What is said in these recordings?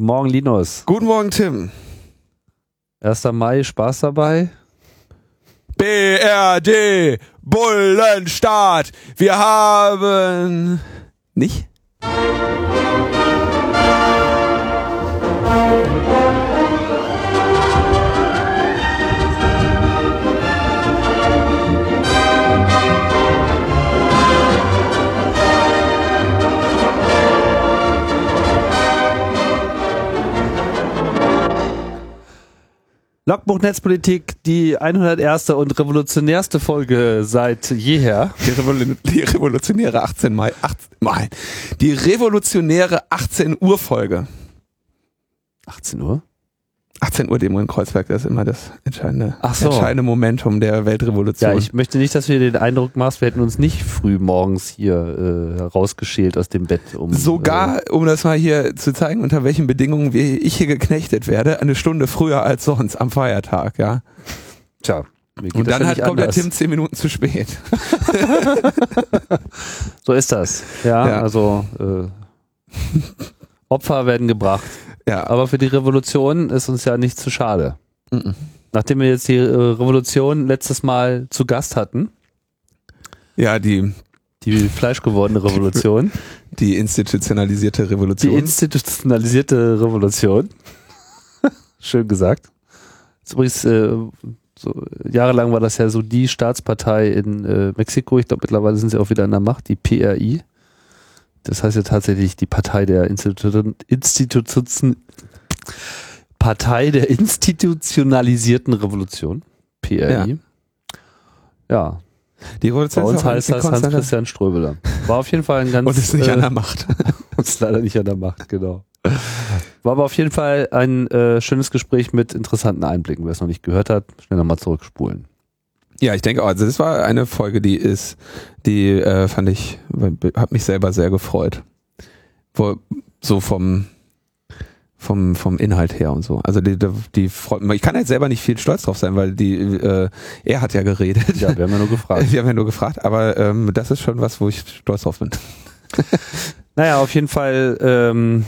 Guten Morgen, Linus. Guten Morgen, Tim. 1. Mai, Spaß dabei? BRD, Bullenstart. Wir haben... Nicht? Logbuch Netzpolitik, die 101. und revolutionärste Folge seit jeher. Die, Revol die revolutionäre 18 Mai, 18 Mai. Die revolutionäre 18 Uhr Folge. 18 Uhr? 18 Uhr Demo in Kreuzberg, das ist immer das entscheidende, so. entscheidende Momentum der Weltrevolution. Ja, ich möchte nicht, dass du dir den Eindruck machst, wir hätten uns nicht früh morgens hier äh, rausgeschält aus dem Bett. Um, Sogar, Äh, um das mal hier zu zeigen, unter welchen Bedingungen ich hier geknechtet werde, eine Stunde früher als sonst am Feiertag, ja. tja, Und dann halt kommt der anders. Tim zehn Minuten zu spät. So ist das. Ja, Ja. also äh, Opfer werden gebracht. Ja, Aber für die Revolution ist uns ja nicht zu schade. Mhm. Nachdem wir jetzt die äh, Revolution letztes Mal zu Gast hatten, ja, die, die fleischgewordene Revolution, die institutionalisierte die Revolution. institutionalisierte Revolution, schön gesagt. Ist übrigens, äh, so, jahrelang war das ja so die Staatspartei in äh, Mexiko. Ich glaube, mittlerweile sind sie auch wieder an der Macht, die PRI. Das heißt ja tatsächlich die Partei der Institu Institution, Partei der institutionalisierten Revolution. PRI. Ja, die bei Revolution uns heißt das Hans-Christian Ströbeler. War auf jeden Fall ein ganz... Und ist nicht äh, an der Macht. ist leider nicht an der Macht, genau. War aber auf jeden Fall ein äh, schönes Gespräch mit interessanten Einblicken. Wer es noch nicht gehört hat, schnell nochmal zurückspulen. Ja, ich denke auch, also das war eine Folge, die ist, die äh, fand ich, hat mich selber sehr gefreut. Wo, so vom, vom, vom Inhalt her und so. Also die, die, die freut mich. Ich kann halt selber nicht viel stolz drauf sein, weil die, äh, er hat ja geredet. Ja, wir haben ja nur gefragt. Wir haben ja nur gefragt, aber ähm, das ist schon was, wo ich stolz drauf bin. Naja, auf jeden Fall ähm,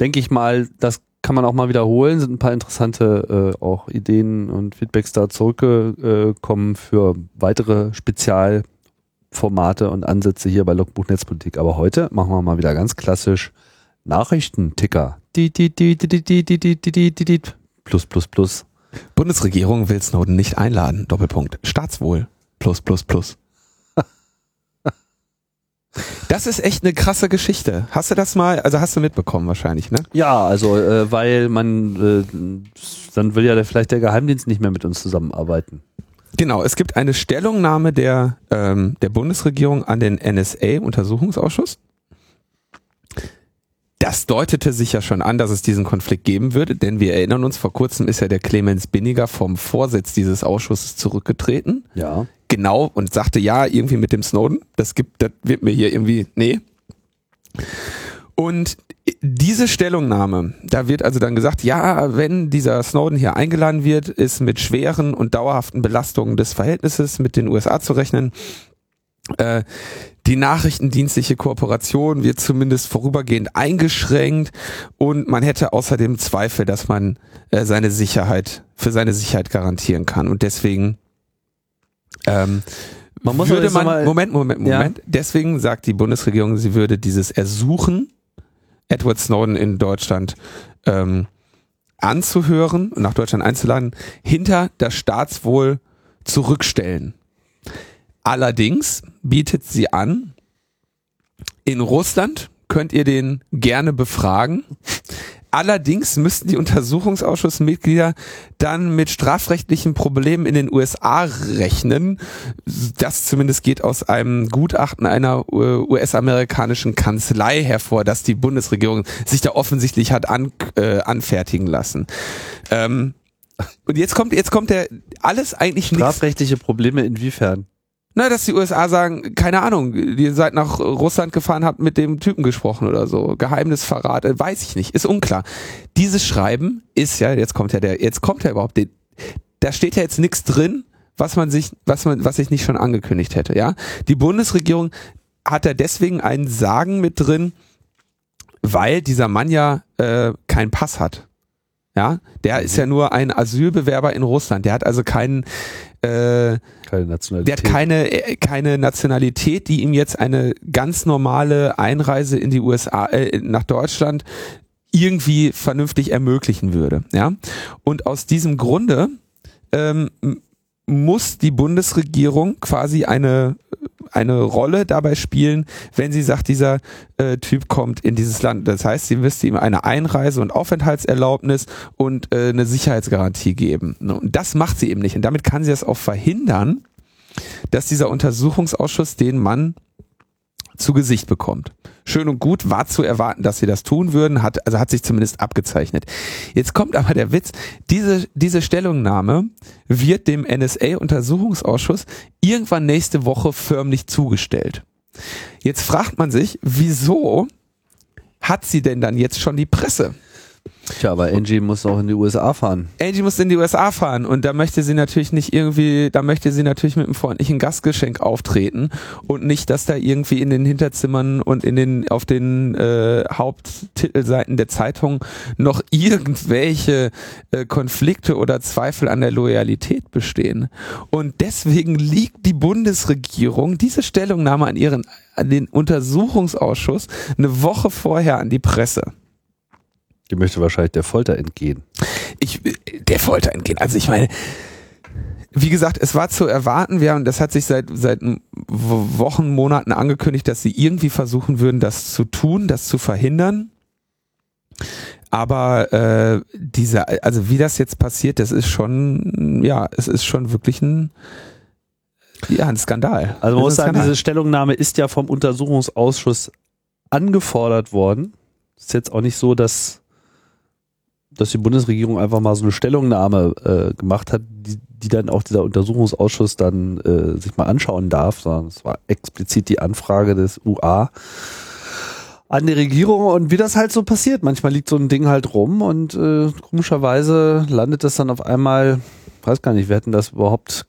denke ich mal, das kann man auch mal wiederholen, sind ein paar interessante äh, auch Ideen und Feedbacks da zurückgekommen äh, für weitere Spezialformate und Ansätze hier bei Logbuch Netzpolitik. Aber heute machen wir mal wieder ganz klassisch Nachrichtenticker. Plus, plus, plus. Bundesregierung will Snowden nicht einladen. Doppelpunkt. Staatswohl. Plus, plus, plus. Das ist echt eine krasse Geschichte. Hast du das mal, also hast du mitbekommen wahrscheinlich, ne? Ja, also äh, weil man, äh, dann will ja der, vielleicht der Geheimdienst nicht mehr mit uns zusammenarbeiten. Genau, es gibt eine Stellungnahme der, ähm, der Bundesregierung an den NSA-Untersuchungsausschuss. Das deutete sich ja schon an, dass es diesen Konflikt geben würde, denn wir erinnern uns, vor kurzem ist ja der Clemens Binniger vom Vorsitz dieses Ausschusses zurückgetreten. Ja. Genau, und sagte, ja, irgendwie mit dem Snowden, das gibt, das wird mir hier irgendwie, nee. Und diese Stellungnahme, da wird also dann gesagt, ja, wenn dieser Snowden hier eingeladen wird, ist mit schweren und dauerhaften Belastungen des Verhältnisses mit den USA zu rechnen. Äh, die nachrichtendienstliche Kooperation wird zumindest vorübergehend eingeschränkt und man hätte außerdem Zweifel, dass man äh, seine Sicherheit, für seine Sicherheit garantieren kann. Und deswegen ähm, Man muss würde man, mal- Moment, Moment, Ja. Moment. Deswegen sagt die Bundesregierung, sie würde dieses Ersuchen, Edward Snowden in Deutschland ähm, anzuhören und nach Deutschland einzuladen, hinter das Staatswohl zurückstellen. Allerdings bietet sie an, in Russland könnt ihr den gerne befragen. Allerdings müssten die Untersuchungsausschussmitglieder dann mit strafrechtlichen Problemen in den USA rechnen. Das zumindest geht aus einem Gutachten einer äh, US-amerikanischen Kanzlei hervor, dass die Bundesregierung sich da offensichtlich hat an, äh, anfertigen lassen. Ähm, und jetzt kommt, jetzt kommt der alles eigentlich nichts Strafrechtliche Probleme inwiefern? Na, dass die USA sagen, keine Ahnung, ihr seid nach Russland gefahren, habt mit dem Typen gesprochen oder so. Geheimnisverrat, äh, weiß ich nicht, ist unklar. Dieses Schreiben ist ja, jetzt kommt ja der, jetzt kommt ja überhaupt, der, da steht ja jetzt nichts drin, was man sich, was man, was ich nicht schon angekündigt hätte, ja. Die Bundesregierung hat da deswegen einen Sagen mit drin, weil dieser Mann ja äh, keinen Pass hat. Ja, der ist ja nur ein Asylbewerber in Russland. Der hat also keinen, äh, Keine Nationalität. der hat keine, äh, keine Nationalität, die ihm jetzt eine ganz normale Einreise in die USA, äh, nach Deutschland irgendwie vernünftig ermöglichen würde. Ja, und aus diesem Grunde ähm, muss die Bundesregierung quasi eine eine Rolle dabei spielen, wenn sie sagt, dieser äh, Typ kommt in dieses Land. Das heißt, sie müsste ihm eine Einreise- und Aufenthaltserlaubnis und äh, eine Sicherheitsgarantie geben. Ne, Und das macht sie eben nicht. Und damit kann sie es auch verhindern, dass dieser Untersuchungsausschuss den Mann zu Gesicht bekommt. Schön und gut, war zu erwarten, dass sie das tun würden, hat, also hat sich zumindest abgezeichnet. Jetzt kommt aber der Witz, diese, diese Stellungnahme wird dem NSA-Untersuchungsausschuss irgendwann nächste Woche förmlich zugestellt. Jetzt fragt man sich, wieso hat sie denn dann jetzt schon die Presse? Tja, aber Angie muss auch in die USA fahren. Angie muss in die USA fahren und da möchte sie natürlich nicht irgendwie, da möchte sie natürlich mit einem freundlichen Gastgeschenk auftreten und nicht, dass da irgendwie in den Hinterzimmern und in den auf den äh, Haupttitelseiten der Zeitung noch irgendwelche äh, Konflikte oder Zweifel an der Loyalität bestehen. Und deswegen liegt die Bundesregierung diese Stellungnahme an ihren an den Untersuchungsausschuss eine Woche vorher an die Presse. Die möchte wahrscheinlich der Folter entgehen. ich, der Folter entgehen. Also ich meine, wie gesagt, es war zu erwarten. Wir haben, das hat sich seit seit Wochen, Monaten angekündigt, dass sie irgendwie versuchen würden, das zu tun, das zu verhindern. Aber äh, diese, also wie das jetzt passiert, das ist schon, ja, es ist schon wirklich ein, ja, ein Skandal. Also man muss sagen, diese Stellungnahme ist ja vom Untersuchungsausschuss angefordert worden. Ist jetzt auch nicht so, dass, dass die Bundesregierung einfach mal so eine Stellungnahme äh, gemacht hat, die, die dann auch dieser Untersuchungsausschuss dann äh, sich mal anschauen darf, sondern es war explizit die Anfrage des UA an die Regierung und wie das halt so passiert. Manchmal liegt so ein Ding halt rum und äh, komischerweise landet das dann auf einmal, weiß gar nicht, wir hätten das überhaupt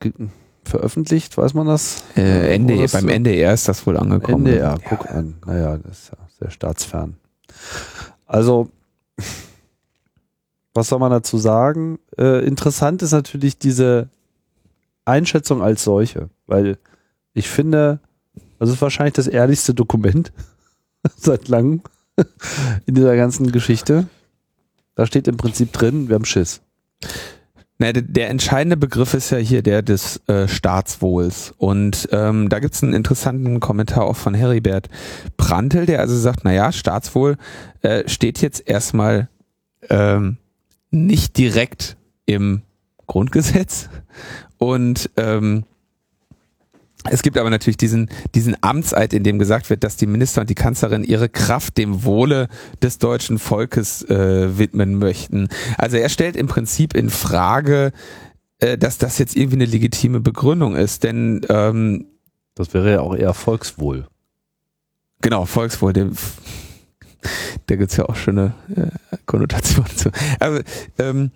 veröffentlicht, weiß man das? äh, NDR, das- beim NDR ist das wohl angekommen. NDR, guck an. Naja, das ist ja sehr staatsfern. Also, was soll man dazu sagen? Äh, interessant ist natürlich diese Einschätzung als solche, weil ich finde, das ist wahrscheinlich das ehrlichste Dokument seit langem in dieser ganzen Geschichte. Da steht im Prinzip drin, wir haben Schiss. Na, der, der entscheidende Begriff ist ja hier der des äh, Staatswohls. Und ähm, da gibt's einen interessanten Kommentar auch von Heribert Prantl, der also sagt, naja, Staatswohl äh, steht jetzt erstmal ähm, nicht direkt im Grundgesetz. Und ähm, es gibt aber natürlich diesen, diesen Amtseid, in dem gesagt wird, dass die Minister und die Kanzlerin ihre Kraft dem Wohle des deutschen Volkes äh, widmen möchten. Also er stellt im Prinzip in Frage, äh, dass das jetzt irgendwie eine legitime Begründung ist. Denn ähm, Das wäre ja auch eher Volkswohl. genau, Volkswohl, dem, da gibt's ja auch schöne äh, Konnotationen zu. Aber ähm,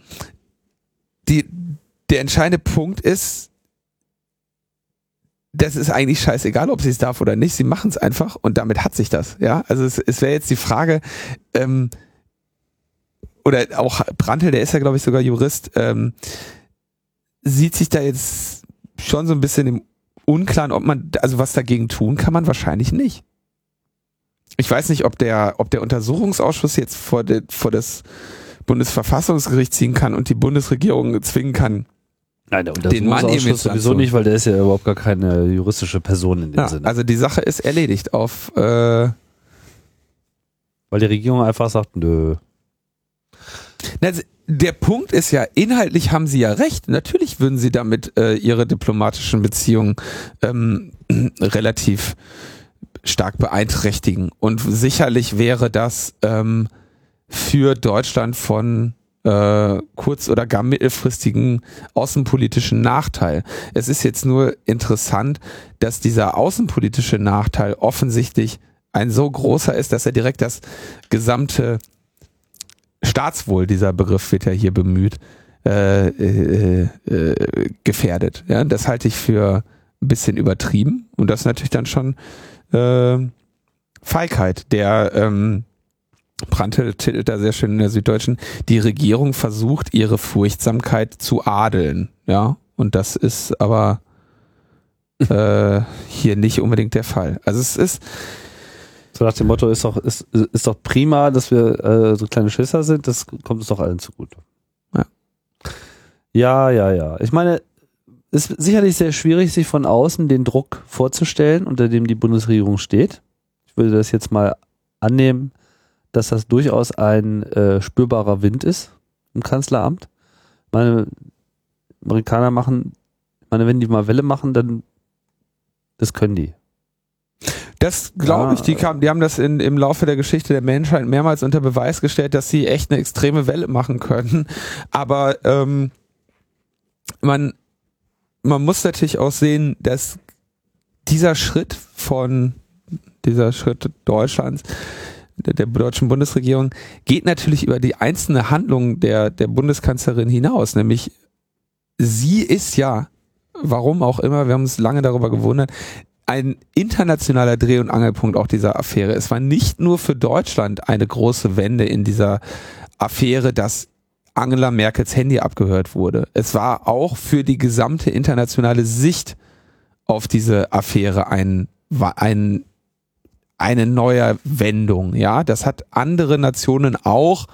die, der entscheidende Punkt ist, das ist eigentlich scheißegal, ob sie es darf oder nicht. Sie machen es einfach und damit hat sich das. Ja, also es, es wäre jetzt die Frage, ähm, oder auch Brandl, der ist ja glaube ich sogar Jurist, ähm, sieht sich da jetzt schon so ein bisschen im Unklaren, ob man, also was dagegen tun kann man wahrscheinlich nicht. Ich weiß nicht, ob der, ob der Untersuchungsausschuss jetzt vor, de, vor das Bundesverfassungsgericht ziehen kann und die Bundesregierung zwingen kann, Nein, der Den Mann eben Untersuchungsausschuss sowieso nicht, weil der ist ja überhaupt gar keine juristische Person in dem Ja, Sinne. also die Sache ist erledigt auf äh, weil die Regierung einfach sagt, nö. Na, Der Punkt ist ja, inhaltlich haben sie ja recht. Natürlich würden sie damit äh, ihre diplomatischen Beziehungen ähm, relativ stark beeinträchtigen. Und sicherlich wäre das ähm, für Deutschland von äh, kurz- oder gar mittelfristigen außenpolitischen Nachteil. Es ist jetzt nur interessant, dass dieser außenpolitische Nachteil offensichtlich ein so großer ist, dass er direkt das gesamte Staatswohl, dieser Begriff wird ja hier bemüht, äh, äh, äh, gefährdet. Ja, das halte ich für ein bisschen übertrieben und das ist natürlich dann schon äh, Feigheit der ähm, Prantl titelt da sehr schön in der Süddeutschen, die Regierung versucht, ihre Furchtsamkeit zu adeln. Ja, und das ist aber äh, hier nicht unbedingt der Fall. Also es ist. So nach dem Motto ist doch, ist, ist doch prima, dass wir äh, so kleine Schisser sind, das kommt uns doch allen zugute. Ja. Ja, ja, ja. Ich meine, ist sicherlich sehr schwierig, sich von außen den Druck vorzustellen, unter dem die Bundesregierung steht. Ich würde das jetzt mal annehmen, dass das durchaus ein äh, spürbarer Wind ist im Kanzleramt. Meine Amerikaner machen, meine, wenn die mal Welle machen, dann das können die. Das glaube ich, die, kam, die haben das in, im Laufe der Geschichte der Menschheit mehrmals unter Beweis gestellt, dass sie echt eine extreme Welle machen können. Aber ähm, man, man muss natürlich auch sehen, dass dieser Schritt von dieser Schritt Deutschlands, der, der deutschen Bundesregierung, geht natürlich über die einzelne Handlung der, der Bundeskanzlerin hinaus. Nämlich, sie ist ja, warum auch immer, wir haben uns lange darüber gewundert, ein internationaler Dreh- und Angelpunkt auch dieser Affäre. Es war nicht nur für Deutschland eine große Wende in dieser Affäre, dass Angela Merkels Handy abgehört wurde. Es war auch für die gesamte internationale Sicht auf diese Affäre ein, ein, eine neue Wendung. Ja, das hat andere Nationen auch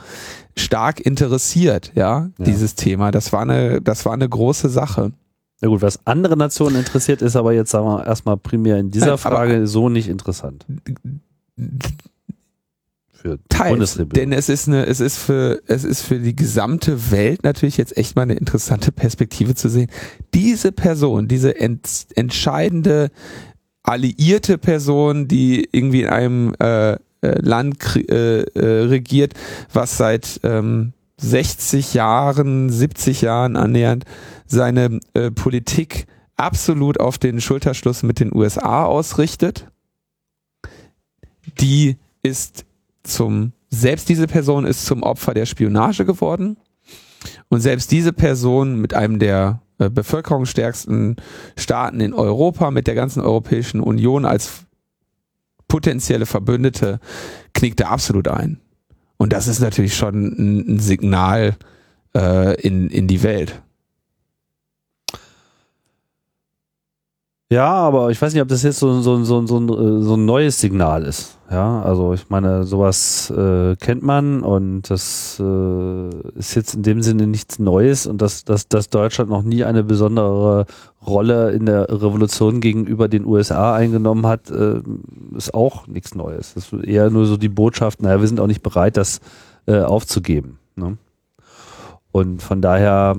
stark interessiert. Ja, Ja. dieses Thema. Das war eine, das war eine große Sache. Na gut, was andere Nationen interessiert, ist aber jetzt, sagen wir erstmal primär in dieser Nein, Frage so nicht interessant. Für Teils, Bundesregierung. denn es ist eine, es ist für, es ist für die gesamte Welt natürlich jetzt echt mal eine interessante Perspektive zu sehen. Diese Person, diese ent, entscheidende alliierte Person, die irgendwie in einem äh, äh, Land äh, äh, regiert, was seit ähm, 60 Jahren, 70 Jahren annähernd seine äh, Politik absolut auf den Schulterschluss mit den USA ausrichtet, die ist zum, selbst diese Person ist zum Opfer der Spionage geworden und selbst diese Person mit einem der äh, bevölkerungsstärksten Staaten in Europa, mit der ganzen Europäischen Union als potenzielle Verbündete, knickte absolut ein. Und das ist natürlich schon ein, ein Signal äh, in, in die Welt. Ja, aber ich weiß nicht, ob das jetzt so, so, so, so, ein, äh, so ein neues Signal ist. Ja, also ich meine, sowas äh, kennt man und das äh, ist jetzt in dem Sinne nichts Neues und dass, dass, dass Deutschland noch nie eine besondere Rolle in der Revolution gegenüber den USA eingenommen hat, äh, ist auch nichts Neues. Das ist eher nur so die Botschaft, naja, wir sind auch nicht bereit, das äh, aufzugeben. Ne? Und von daher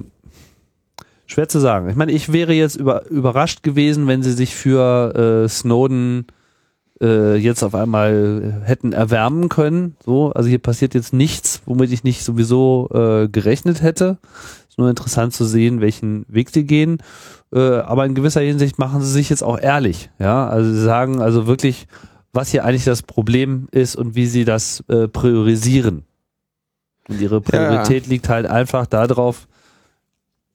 Schwer zu sagen. Ich meine, ich wäre jetzt über, überrascht gewesen, wenn sie sich für äh, Snowden äh, jetzt auf einmal hätten erwärmen können. So, also hier passiert jetzt nichts, womit ich nicht sowieso äh, gerechnet hätte. Ist nur interessant zu sehen, welchen Weg sie gehen. Äh, aber in gewisser Hinsicht machen sie sich jetzt auch ehrlich. Ja, also sie sagen also wirklich, was hier eigentlich das Problem ist und wie sie das äh, priorisieren. Und ihre Priorität liegt halt einfach darauf,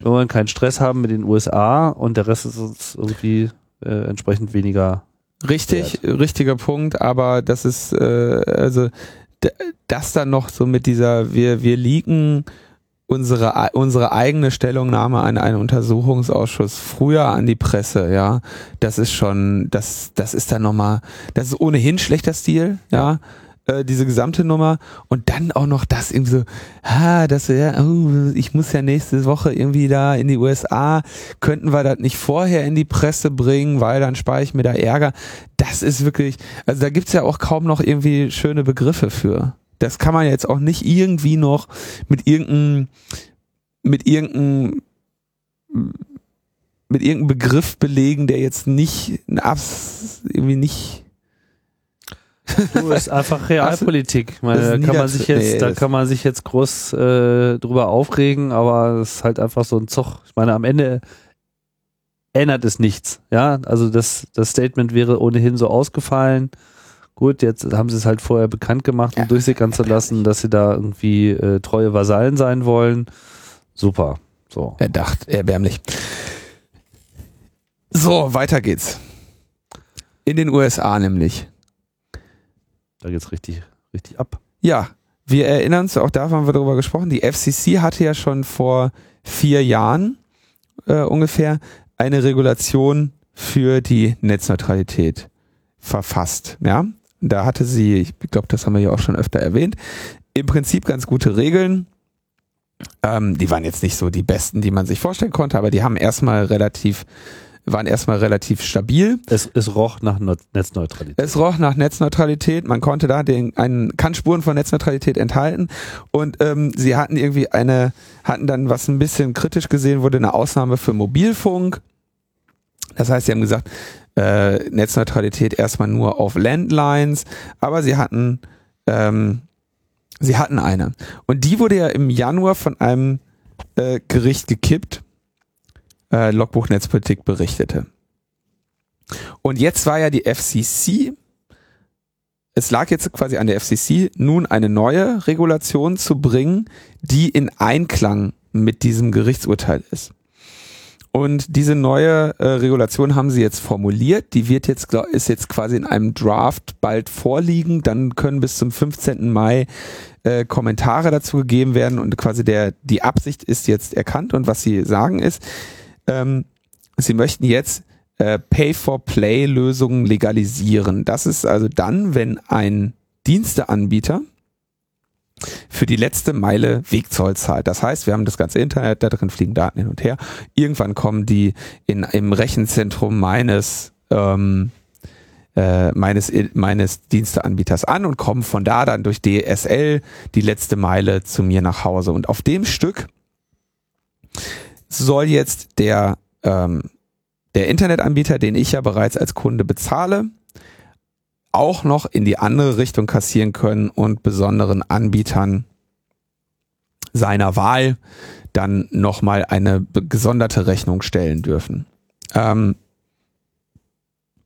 wir wollen keinen Stress haben mit den USA und der Rest ist uns irgendwie äh, entsprechend weniger. Richtig, richtiger Punkt, aber das ist, äh, also das dann noch so mit dieser, wir, wir liegen unsere, unsere eigene Stellungnahme an einen Untersuchungsausschuss früher an die Presse, ja, das ist schon, das, das ist dann nochmal, das ist ohnehin schlechter Stil, ja, äh, diese gesamte Nummer und dann auch noch das irgendwie so, ah, das ja, oh, ich muss ja nächste Woche irgendwie da in die USA, könnten wir das nicht vorher in die Presse bringen, weil dann spare ich mir da Ärger. Das ist wirklich, also da gibt's ja auch kaum noch irgendwie schöne Begriffe für. Das kann man jetzt auch nicht irgendwie noch mit irgendeinem, mit irgendeinem, mit irgendeinem Begriff belegen, der jetzt nicht, irgendwie nicht, Du ist einfach Realpolitik. Meine, da ist kann man sich jetzt, nee, da kann man sich jetzt groß äh, drüber aufregen, aber es ist halt einfach so ein Zug. Ich meine, am Ende ändert es nichts. Ja, also das, das Statement wäre ohnehin so ausgefallen. Gut, jetzt haben sie es halt vorher bekannt gemacht Ja, und durchsickern zu lassen, dass sie da irgendwie äh, treue Vasallen sein wollen. Super. So. erdacht, erbärmlich. So, weiter geht's. In den USA nämlich. Da geht's richtig, richtig ab. Ja, wir erinnern uns, auch da haben wir darüber gesprochen, die FCC hatte ja schon vor vier Jahren äh, ungefähr eine Regulation für die Netzneutralität verfasst. Ja, da hatte sie, ich glaube, das haben wir ja auch schon öfter erwähnt, im Prinzip ganz gute Regeln. Ähm, die waren jetzt nicht so die besten, die man sich vorstellen konnte, aber die haben erstmal relativ waren erstmal relativ stabil. Es, es roch nach Netzneutralität. Es roch nach Netzneutralität. Man konnte da den, einen, kann Spuren von Netzneutralität enthalten. Und ähm, sie hatten irgendwie eine, hatten dann, was ein bisschen kritisch gesehen wurde, eine Ausnahme für Mobilfunk. Das heißt, sie haben gesagt, äh, Netzneutralität erstmal nur auf Landlines, aber sie hatten, ähm, sie hatten eine. Und die wurde ja im Januar von einem äh, Gericht gekippt äh, Logbuch Netzpolitik berichtete. Und jetzt war ja die FCC, es lag jetzt quasi an der FCC, nun eine neue Regulation zu bringen, die in Einklang mit diesem Gerichtsurteil ist. Und diese neue äh, Regulation haben sie jetzt formuliert. Die wird jetzt, ist jetzt quasi in einem Draft bald vorliegen. Dann können bis zum 15. Mai äh, Kommentare dazu gegeben werden und quasi der, die Absicht ist jetzt erkannt und was sie sagen ist, ähm, sie möchten jetzt äh, Pay-for-Play-Lösungen legalisieren. Das ist also dann, wenn ein Diensteanbieter für die letzte Meile Wegzoll zahlt. Das heißt, wir haben das ganze Internet, da drin fliegen Daten hin und her. Irgendwann kommen die in, im Rechenzentrum meines ähm, äh, meines meines Diensteanbieters an und kommen von da dann durch DSL die letzte Meile zu mir nach Hause. Und auf dem Stück soll jetzt der, ähm, der Internetanbieter, den ich ja bereits als Kunde bezahle, auch noch in die andere Richtung kassieren können und besonderen Anbietern seiner Wahl dann nochmal eine gesonderte Rechnung stellen dürfen. Ähm,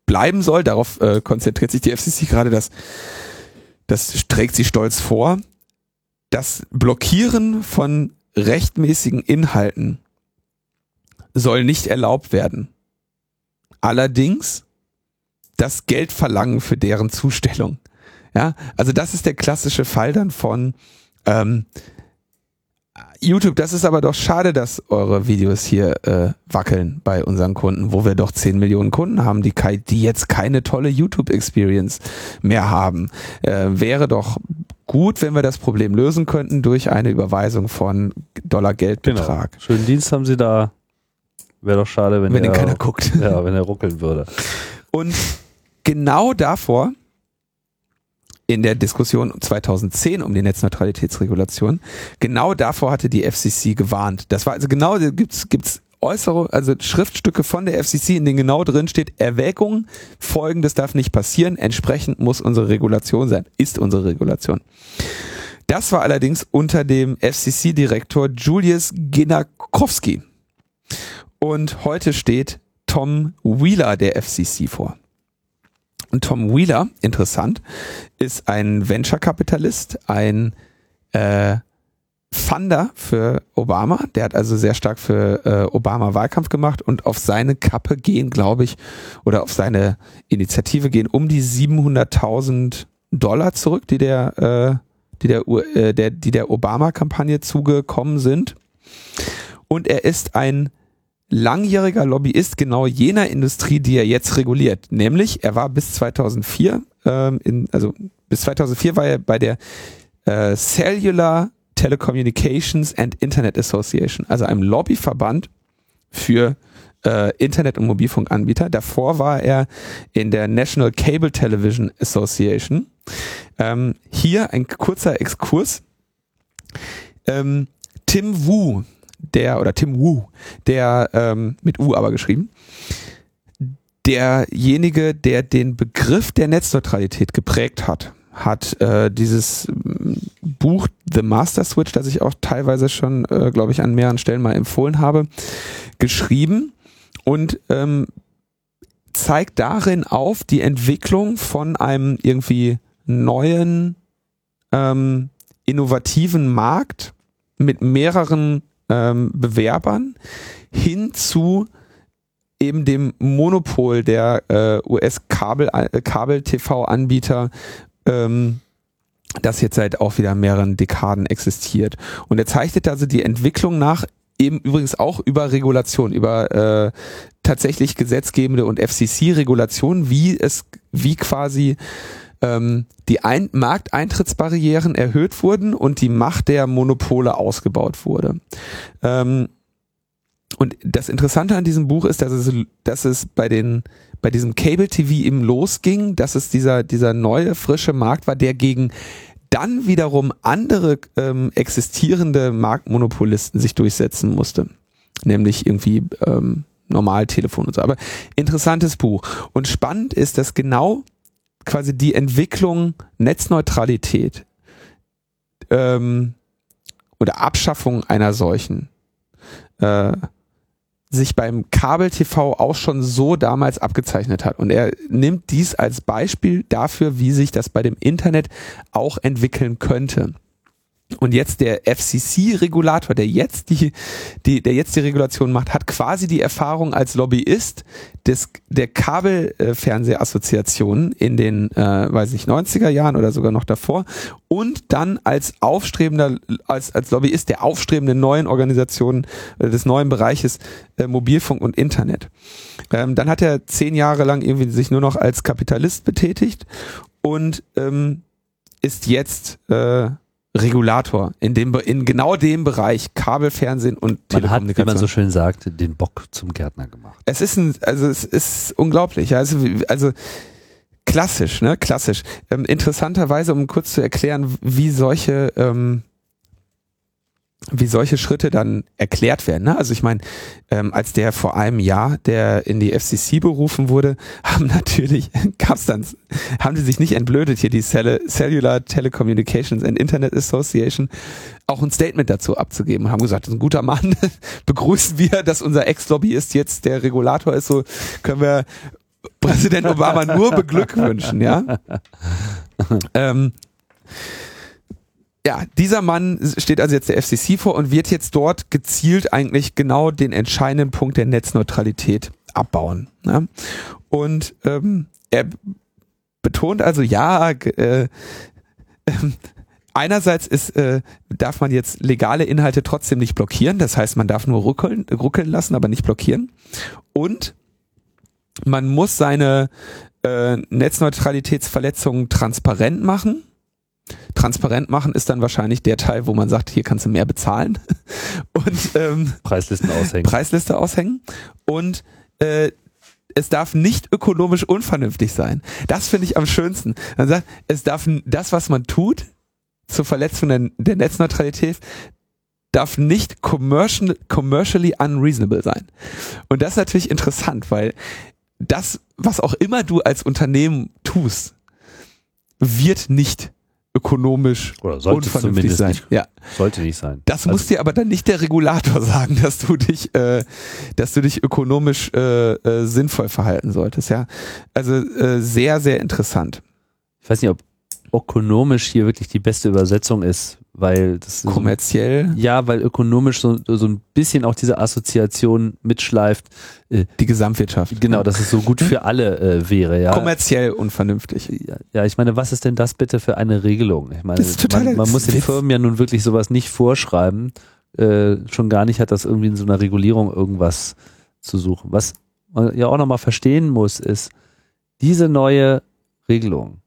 bleiben soll, darauf äh, konzentriert sich die FCC gerade, das, das trägt sie stolz vor, das Blockieren von rechtmäßigen Inhalten soll nicht erlaubt werden. Allerdings das Geld verlangen für deren Zustellung. Ja, also das ist der klassische Fall dann von ähm, YouTube. Das ist aber doch schade, dass eure Videos hier äh, wackeln bei unseren Kunden, wo wir doch 10 Millionen Kunden haben, die, die jetzt keine tolle YouTube-Experience mehr haben. Äh, wäre doch gut, wenn wir das Problem lösen könnten durch eine Überweisung von Dollar Geldbetrag. Genau. Schönen Dienst haben Sie da Wäre doch schade, wenn, wenn er, keiner guckt. Ja, wenn er ruckeln würde. Und genau davor, in der Diskussion 2010 um die Netzneutralitätsregulation, genau davor hatte die FCC gewarnt. Das war also genau, gibt's, gibt's äußere, also Schriftstücke von der FCC, in denen genau drin steht, Erwägung, folgendes darf nicht passieren, entsprechend muss unsere Regulation sein, ist unsere Regulation. Das war allerdings unter dem FCC-Direktor Julius Ginakowski. Und heute steht Tom Wheeler der FCC vor. Und Tom Wheeler, interessant, ist ein Venture-Kapitalist, ein äh, Funder für Obama. Der hat also sehr stark für äh, Obama Wahlkampf gemacht und auf seine Kappe gehen, glaube ich, oder auf seine Initiative gehen um die 700.000 Dollar zurück, die der, äh, die der, äh, der, die der Obama-Kampagne zugekommen sind. Und er ist ein langjähriger Lobbyist genau jener Industrie, die er jetzt reguliert. Nämlich, er war bis 2004, ähm, in, also bis 2004 war er bei der äh, Cellular Telecommunications and Internet Association, also einem Lobbyverband für äh, Internet- und Mobilfunkanbieter. Davor war er in der National Cable Television Association. Ähm, hier ein kurzer Exkurs. Ähm, Tim Wu, der, oder Tim Wu, der, ähm, mit U aber geschrieben, derjenige, der den Begriff der Netzneutralität geprägt hat, hat äh, dieses mm, Buch The Master Switch, das ich auch teilweise schon, äh, glaube ich, an mehreren Stellen mal empfohlen habe, geschrieben und ähm, zeigt darin auf die Entwicklung von einem irgendwie neuen, ähm, innovativen Markt mit mehreren ähm, Bewerbern hin zu eben dem Monopol der äh, US-Kabel-TV-Anbieter ähm, das jetzt seit auch wieder mehreren Dekaden existiert. Und er zeichnet also die Entwicklung nach, eben übrigens auch über Regulation, über äh, tatsächlich gesetzgebende und FCC-Regulation, wie es, wie quasi ähm, die Ein Markteintrittsbarrieren erhöht wurden und die Macht der Monopole ausgebaut wurde. Ähm, und das Interessante an diesem Buch ist, dass es, dass es bei den bei diesem Cable TV eben losging, dass es dieser dieser neue frische Markt war, der gegen dann wiederum andere ähm, existierende Marktmonopolisten sich durchsetzen musste, nämlich irgendwie ähm, Normaltelefon und so. Aber interessantes Buch und spannend ist, dass genau quasi die Entwicklung Netzneutralität ähm, oder Abschaffung einer solchen äh, sich beim Kabel-TV auch schon so damals abgezeichnet hat. Und er nimmt dies als Beispiel dafür, wie sich das bei dem Internet auch entwickeln könnte. Und jetzt der FCC-Regulator, der jetzt die, die, der jetzt die Regulation macht, hat quasi die Erfahrung als Lobbyist des, der Kabelfernsehabassoziationen in den, äh, weiß ich, 90er Jahren oder sogar noch davor und dann als aufstrebender, als, als Lobbyist der aufstrebenden neuen Organisationen äh, des neuen Bereiches äh, Mobilfunk und Internet. Ähm, dann hat er zehn Jahre lang irgendwie sich nur noch als Kapitalist betätigt und ähm, ist jetzt äh, Regulator in dem in genau dem Bereich Kabelfernsehen und Man hat, Telekommunikation. wie man so schön sagt, den Bock zum Gärtner gemacht. es ist ein, also es ist unglaublich. Also also klassisch, ne, klassisch. Ähm, interessanterweise, um kurz zu erklären, wie solche ähm, wie solche Schritte dann erklärt werden. Ne? Also ich meine, ähm, als der vor einem Jahr, der in die FCC berufen wurde, haben natürlich, gab's dann, haben die sich nicht entblödet, hier die Cell Cellular Telecommunications and Internet Association, auch ein Statement dazu abzugeben und haben gesagt, das ist ein guter Mann, begrüßen wir, dass unser Ex-Lobbyist jetzt der Regulator ist, so können wir Präsident Obama nur beglückwünschen, ja. ähm, ja, dieser Mann steht also jetzt der FCC vor und wird jetzt dort gezielt eigentlich genau den entscheidenden Punkt der Netzneutralität abbauen. Ne? Und ähm, er betont also, ja, äh, ähm, einerseits ist, äh, darf man jetzt legale Inhalte trotzdem nicht blockieren, das heißt, man darf nur ruckeln, ruckeln lassen, aber nicht blockieren. Und man muss seine äh, Netzneutralitätsverletzungen transparent machen. Transparent machen ist dann wahrscheinlich der Teil, wo man sagt, hier kannst du mehr bezahlen und ähm, Preislisten aushängen. Preisliste aushängen und äh, es darf nicht ökonomisch unvernünftig sein. Das finde ich am schönsten. Man sagt, es darf das, was man tut zur Verletzung der, der Netzneutralität, darf nicht commercial, commercially unreasonable sein. Und das ist natürlich interessant, weil das, was auch immer du als Unternehmen tust, wird nicht ökonomisch Oder sollte unvernünftig sein. nicht, Ja. sollte nicht sein. Das Also- muss dir aber dann nicht der Regulator sagen, dass du dich, äh, dass du dich ökonomisch äh, äh, sinnvoll verhalten solltest. Ja, also äh, sehr, sehr interessant. Ich weiß nicht, ob ökonomisch hier wirklich die beste Übersetzung ist, weil das so- Kommerziell ja, weil ökonomisch so, so ein bisschen auch diese Assoziation mitschleift. die Gesamtwirtschaft. Genau, dass es so gut für alle äh, wäre, ja. Kommerziell unvernünftig. Ja, ja, ich meine, was ist denn das bitte für eine Regelung? Ich meine, man, man muss den. Firmen ja nun wirklich sowas nicht vorschreiben. Äh, schon gar nicht hat das irgendwie in so einer Regulierung irgendwas zu suchen. Was man ja auch nochmal verstehen muss, ist, diese neue Regelung,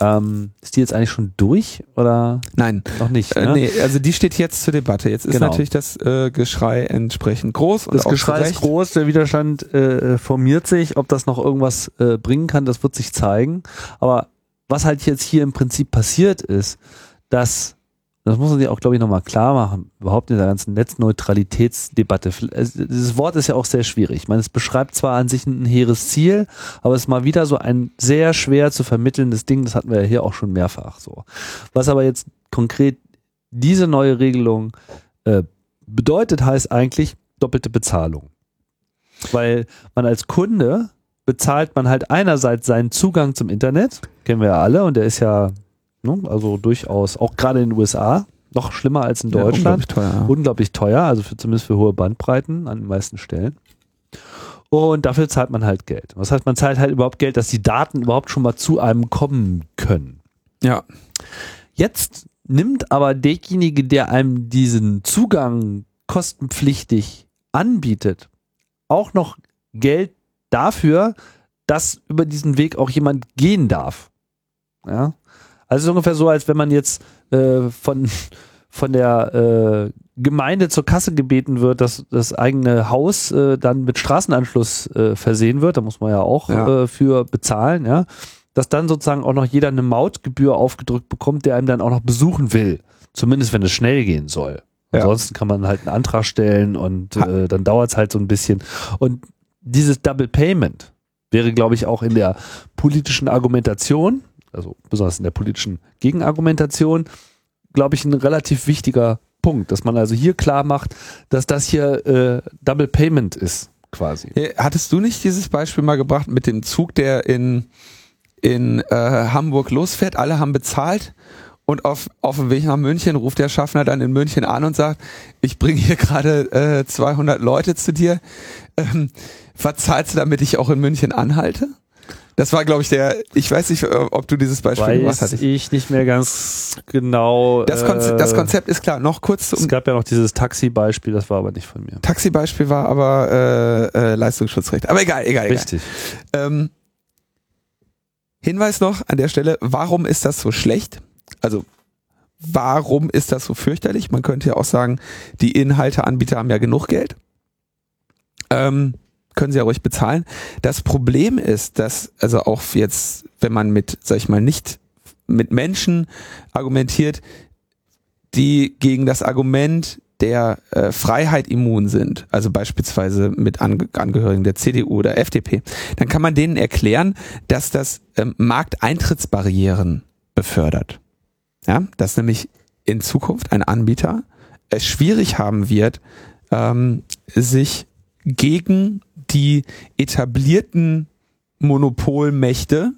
ähm, ist die jetzt eigentlich schon durch oder Nein, noch nicht? äh, Ne? nee, also die steht jetzt zur Debatte. Jetzt ist Genau. natürlich das äh, Geschrei entsprechend groß und Das auch Geschrei ist Recht. groß, der Widerstand äh, formiert sich. Ob das noch irgendwas äh, bringen kann, das wird sich zeigen. Aber was halt jetzt hier im Prinzip passiert ist, dass, das muss man sich auch, glaube ich, nochmal klar machen, überhaupt in der ganzen Netzneutralitätsdebatte. Es- Dieses Wort ist ja auch sehr schwierig. Ich meine, es beschreibt zwar an sich ein hehres Ziel, aber es ist mal wieder so ein sehr schwer zu vermittelndes Ding. Das hatten wir ja hier auch schon mehrfach so. Was aber jetzt konkret diese neue Regelung äh, bedeutet, heißt eigentlich doppelte Bezahlung. Weil man als Kunde bezahlt man halt einerseits seinen Zugang zum Internet, kennen wir ja alle, und der ist ja ne, also durchaus auch gerade in den USA noch schlimmer als in Ja, Deutschland unglaublich teuer. unglaublich teuer, also für, zumindest für hohe Bandbreiten an den meisten Stellen. Und dafür zahlt man halt Geld. Das heißt, man zahlt halt überhaupt Geld, dass die Daten überhaupt schon mal zu einem kommen können. Ja, Jetzt nimmt aber derjenige, der einem diesen Zugang kostenpflichtig anbietet, auch noch Geld dafür, dass über diesen Weg auch jemand gehen darf. Ja. Also es ist ungefähr so, als wenn man jetzt äh, von, von der äh, Gemeinde zur Kasse gebeten wird, dass das eigene Haus äh, dann mit Straßenanschluss äh, versehen wird, da muss man ja auch Ja. Äh, für bezahlen, ja, dass dann sozusagen auch noch jeder eine Mautgebühr aufgedrückt bekommt, der einem dann auch noch besuchen will. Zumindest wenn es schnell gehen soll. Ja. Ansonsten kann man halt einen Antrag stellen und äh, dann dauert es halt so ein bisschen. Und dieses Double Payment wäre, glaube ich, auch in der politischen Argumentation, also besonders in der politischen Gegenargumentation, glaube ich, ein relativ wichtiger Punkt, dass man also hier klar macht, dass das hier äh, Double Payment ist, quasi. Äh, Hattest du nicht dieses Beispiel mal gebracht mit dem Zug, der in, in äh, Hamburg losfährt? Alle haben bezahlt und auf, auf dem Weg nach München ruft der Schaffner dann in München an und sagt, ich bringe hier gerade äh, 200 Leute zu dir. Ähm, was zahlst du, damit ich auch in München anhalte? Das war, glaube ich, der, ich weiß nicht, ob du dieses Beispiel gemacht Weiß hattest. ich nicht mehr ganz genau. Das, Konzept, das äh, Konzept ist klar. Noch kurz Es zum gab ja noch dieses Taxi-Beispiel, das war aber nicht von mir. Taxi-Beispiel war aber äh, äh, Leistungsschutzrecht. Aber egal, egal, egal. Richtig. Ähm, Hinweis noch an der Stelle, warum ist das so schlecht? Also warum ist das so fürchterlich? Man könnte ja auch sagen, die Inhalteanbieter haben ja genug Geld. Ähm, können sie ja ruhig bezahlen. Das Problem ist, dass, also auch jetzt, wenn man mit, sag ich mal, nicht mit Menschen argumentiert, die gegen das Argument der äh, Freiheit immun sind, also beispielsweise mit Ange Angehörigen der CDU oder FDP, dann kann man denen erklären, dass das ähm, Markteintrittsbarrieren befördert. Ja, dass nämlich in Zukunft ein Anbieter es schwierig haben wird, ähm, sich gegen die etablierten Monopolmächte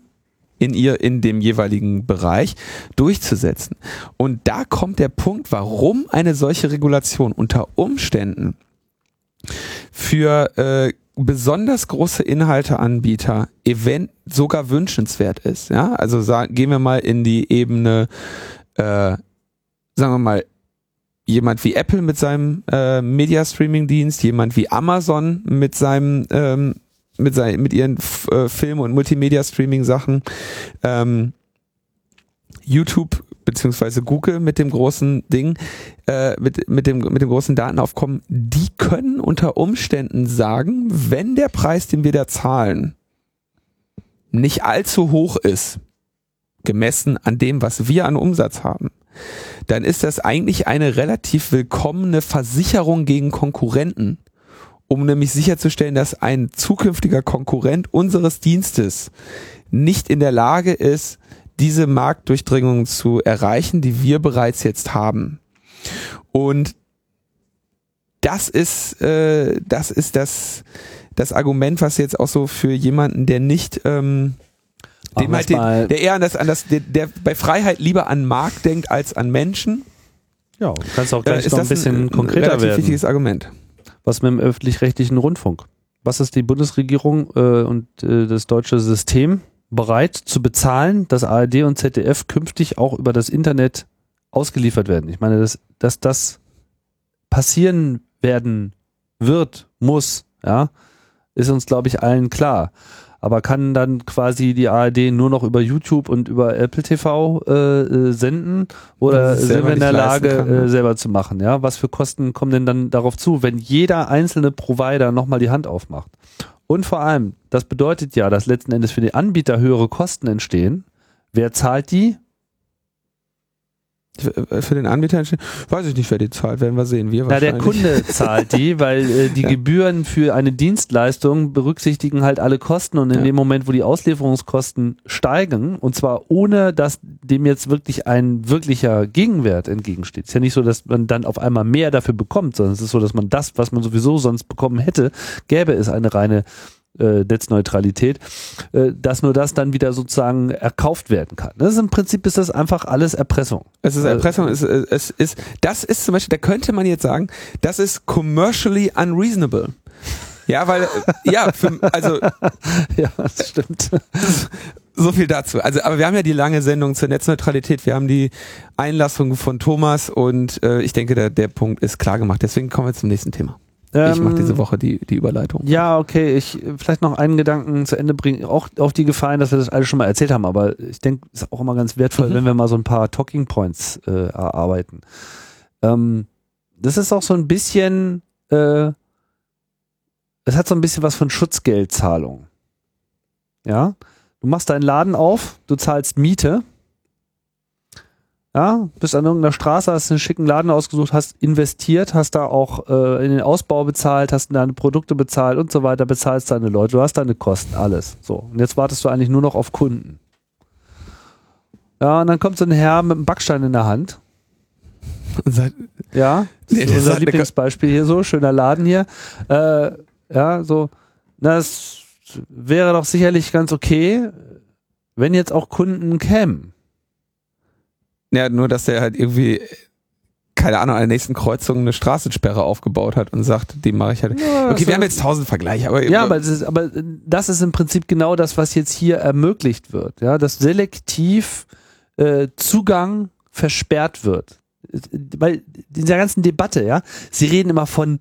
in ihr, in dem jeweiligen Bereich durchzusetzen. Und da kommt der Punkt, warum eine solche Regulation unter Umständen für äh, besonders große Inhalteanbieter event sogar wünschenswert ist. Ja, also sagen, gehen wir mal in die Ebene, äh, sagen wir mal, jemand wie Apple mit seinem äh, Media Streaming Dienst, jemand wie Amazon mit seinem ähm, mit seinen mit ihren F äh, Film und Multimedia Streaming Sachen, ähm, YouTube beziehungsweise Google mit dem großen Ding, äh, mit, mit, dem, mit dem großen Datenaufkommen, die können unter Umständen sagen, wenn der Preis, den wir da zahlen, nicht allzu hoch ist, gemessen an dem, was wir an Umsatz haben, dann ist das eigentlich eine relativ willkommene Versicherung gegen Konkurrenten, um nämlich sicherzustellen, dass ein zukünftiger Konkurrent unseres Dienstes nicht in der Lage ist, diese Marktdurchdringung zu erreichen, die wir bereits jetzt haben. Und das ist, äh, das ist das, das Argument, was jetzt auch so für jemanden, der nicht, ähm, dem halt den, der eher an das, an das, der, der bei Freiheit lieber an Markt denkt als an Menschen, Ja, du kannst auch äh, gleich ist noch ein bisschen konkreter relativ werden. wichtiges Argument. Was mit dem öffentlich-rechtlichen Rundfunk? Was ist die Bundesregierung äh, und äh, das deutsche System bereit zu bezahlen, dass ARD und ZDF künftig auch über das Internet ausgeliefert werden? Ich meine, dass, dass das passieren werden wird, muss, ja, ist uns, glaube ich, allen klar. Aber kann dann quasi die ARD nur noch über YouTube und über Apple TV äh, äh, senden oder sind wir in der Lage, kann, ne? äh, selber zu machen? Ja, was für Kosten kommen denn dann darauf zu, wenn jeder einzelne Provider nochmal die Hand aufmacht? Und vor allem, das bedeutet ja, dass letzten Endes für die Anbieter höhere Kosten entstehen. Wer zahlt die? Für für den Anbieter, weiß ich nicht, wer die zahlt, werden wir sehen. Wir Na, der. Kunde zahlt die, weil äh, die Ja. Gebühren für eine Dienstleistung berücksichtigen halt alle Kosten und in Ja. dem Moment, wo die Auslieferungskosten steigen, und zwar ohne, dass dem jetzt wirklich ein wirklicher Gegenwert entgegensteht. ist ja nicht so, dass man dann auf einmal mehr dafür bekommt, sondern es ist so, dass man das, was man sowieso sonst bekommen hätte, gäbe es eine reine äh, Netzneutralität, äh, dass nur das dann wieder sozusagen erkauft werden kann. Das ist im Prinzip ist das einfach alles Erpressung. Es ist Äh, Erpressung, es, es, es ist, das ist zum Beispiel, da könnte man jetzt sagen, das ist commercially unreasonable. Ja, weil, ja, für, also. ja, das stimmt. So viel dazu. Also, aber wir haben ja die lange Sendung zur Netzneutralität. Wir haben die Einlassung von Thomas und äh, ich denke, der, der Punkt ist klar gemacht. Deswegen kommen wir zum nächsten Thema. Ähm, ich mache diese Woche die, die Überleitung. Ja, okay. Ich vielleicht noch einen Gedanken zu Ende bringen. Auch auf die Gefallen, dass wir das alles schon mal erzählt haben. Aber ich denke, es ist auch immer ganz wertvoll, mhm. wenn wir mal so ein paar Talking Points äh, erarbeiten. Ähm, das ist auch so ein bisschen, äh, es hat so ein bisschen was von Schutzgeldzahlung. Ja, du machst deinen Laden auf, du zahlst Miete. Ja, bist an irgendeiner Straße, hast einen schicken Laden ausgesucht, hast investiert, hast da auch äh, in den Ausbau bezahlt, hast deine Produkte bezahlt und so weiter, bezahlst deine Leute, du hast deine Kosten, alles. So. Und jetzt wartest du eigentlich nur noch auf Kunden. Ja, und dann kommt so ein Herr mit einem Backstein in der Hand ja, nee, das ist unser Lieblingsbeispiel hier so, schöner Laden hier. Äh, ja, so, das wäre doch sicherlich ganz okay, wenn jetzt auch Kunden kämen. Ja, nur dass der halt irgendwie, keine Ahnung, an der nächsten Kreuzung eine Straßensperre aufgebaut hat und sagt, die mache ich halt. Ja, okay, wir haben jetzt tausend Vergleiche, aber. Ja, aber das, ist, aber das ist im Prinzip genau das, was jetzt hier ermöglicht wird. Ja, dass selektiv äh, Zugang versperrt wird weil in dieser ganzen Debatte, ja, sie reden immer von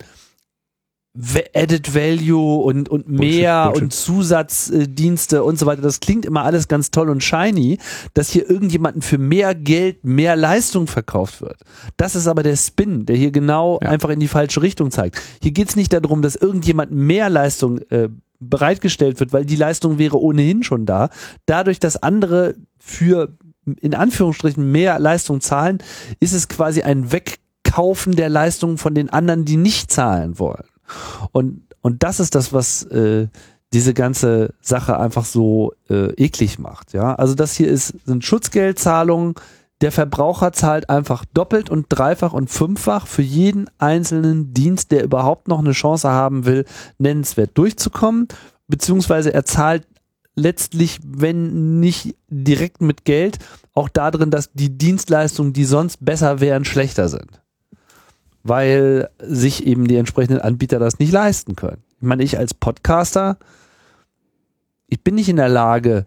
Added Value und, und mehr Bullshit, Bullshit. und Zusatzdienste und so weiter. Das klingt immer alles ganz toll und shiny, dass hier irgendjemanden für mehr Geld mehr Leistung verkauft wird. Das ist aber der Spin, der hier genau ja. einfach in die falsche Richtung zeigt. Hier geht es nicht darum, dass irgendjemand mehr Leistung äh, bereitgestellt wird, weil die Leistung wäre ohnehin schon da. Dadurch, dass andere für in Anführungsstrichen mehr Leistung zahlen, ist es quasi ein Wegkaufen der Leistung von den anderen, die nicht zahlen wollen. Und, und das ist das, was äh, diese ganze Sache einfach so äh, eklig macht. Ja, also das hier ist sind Schutzgeldzahlungen. Der Verbraucher zahlt einfach doppelt und dreifach und fünffach für jeden einzelnen Dienst, der überhaupt noch eine Chance haben will, nennenswert durchzukommen. Beziehungsweise er zahlt letztlich, wenn nicht direkt mit Geld, auch darin, dass die Dienstleistungen, die sonst besser wären, schlechter sind. Weil sich eben die entsprechenden Anbieter das nicht leisten können. Ich meine, ich als Podcaster, ich bin nicht in der Lage,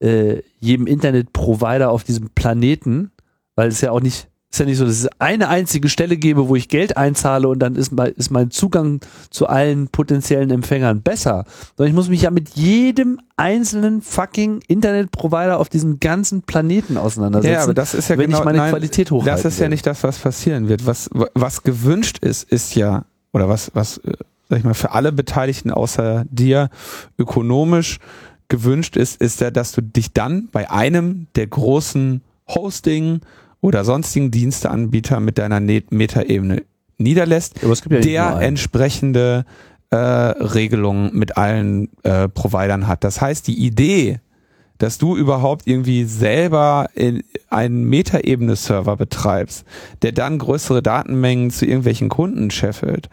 äh, jedem Internetprovider auf diesem Planeten, weil es ja auch nicht ist ja nicht so, dass es eine einzige Stelle gebe, wo ich Geld einzahle und dann ist mein, ist mein Zugang zu allen potenziellen Empfängern besser. Sondern ich muss mich ja mit jedem einzelnen fucking Internetprovider auf diesem ganzen Planeten auseinandersetzen, ja, aber das ist ja wenn genau, ich meine nein, Qualität hochhalte. Das ist ja nicht das, was passieren wird. Was, was gewünscht ist, ist ja, oder was, was, äh, sag ich mal, für alle Beteiligten außer dir ökonomisch gewünscht ist, ist ja, dass du dich dann bei einem der großen Hosting, oder sonstigen Diensteanbieter mit deiner Metaebene niederlässt, ja der entsprechende äh, Regelungen mit allen äh, Providern hat. Das heißt, die Idee, dass du überhaupt irgendwie selber einen Metaebene-Server betreibst, der dann größere Datenmengen zu irgendwelchen Kunden scheffelt,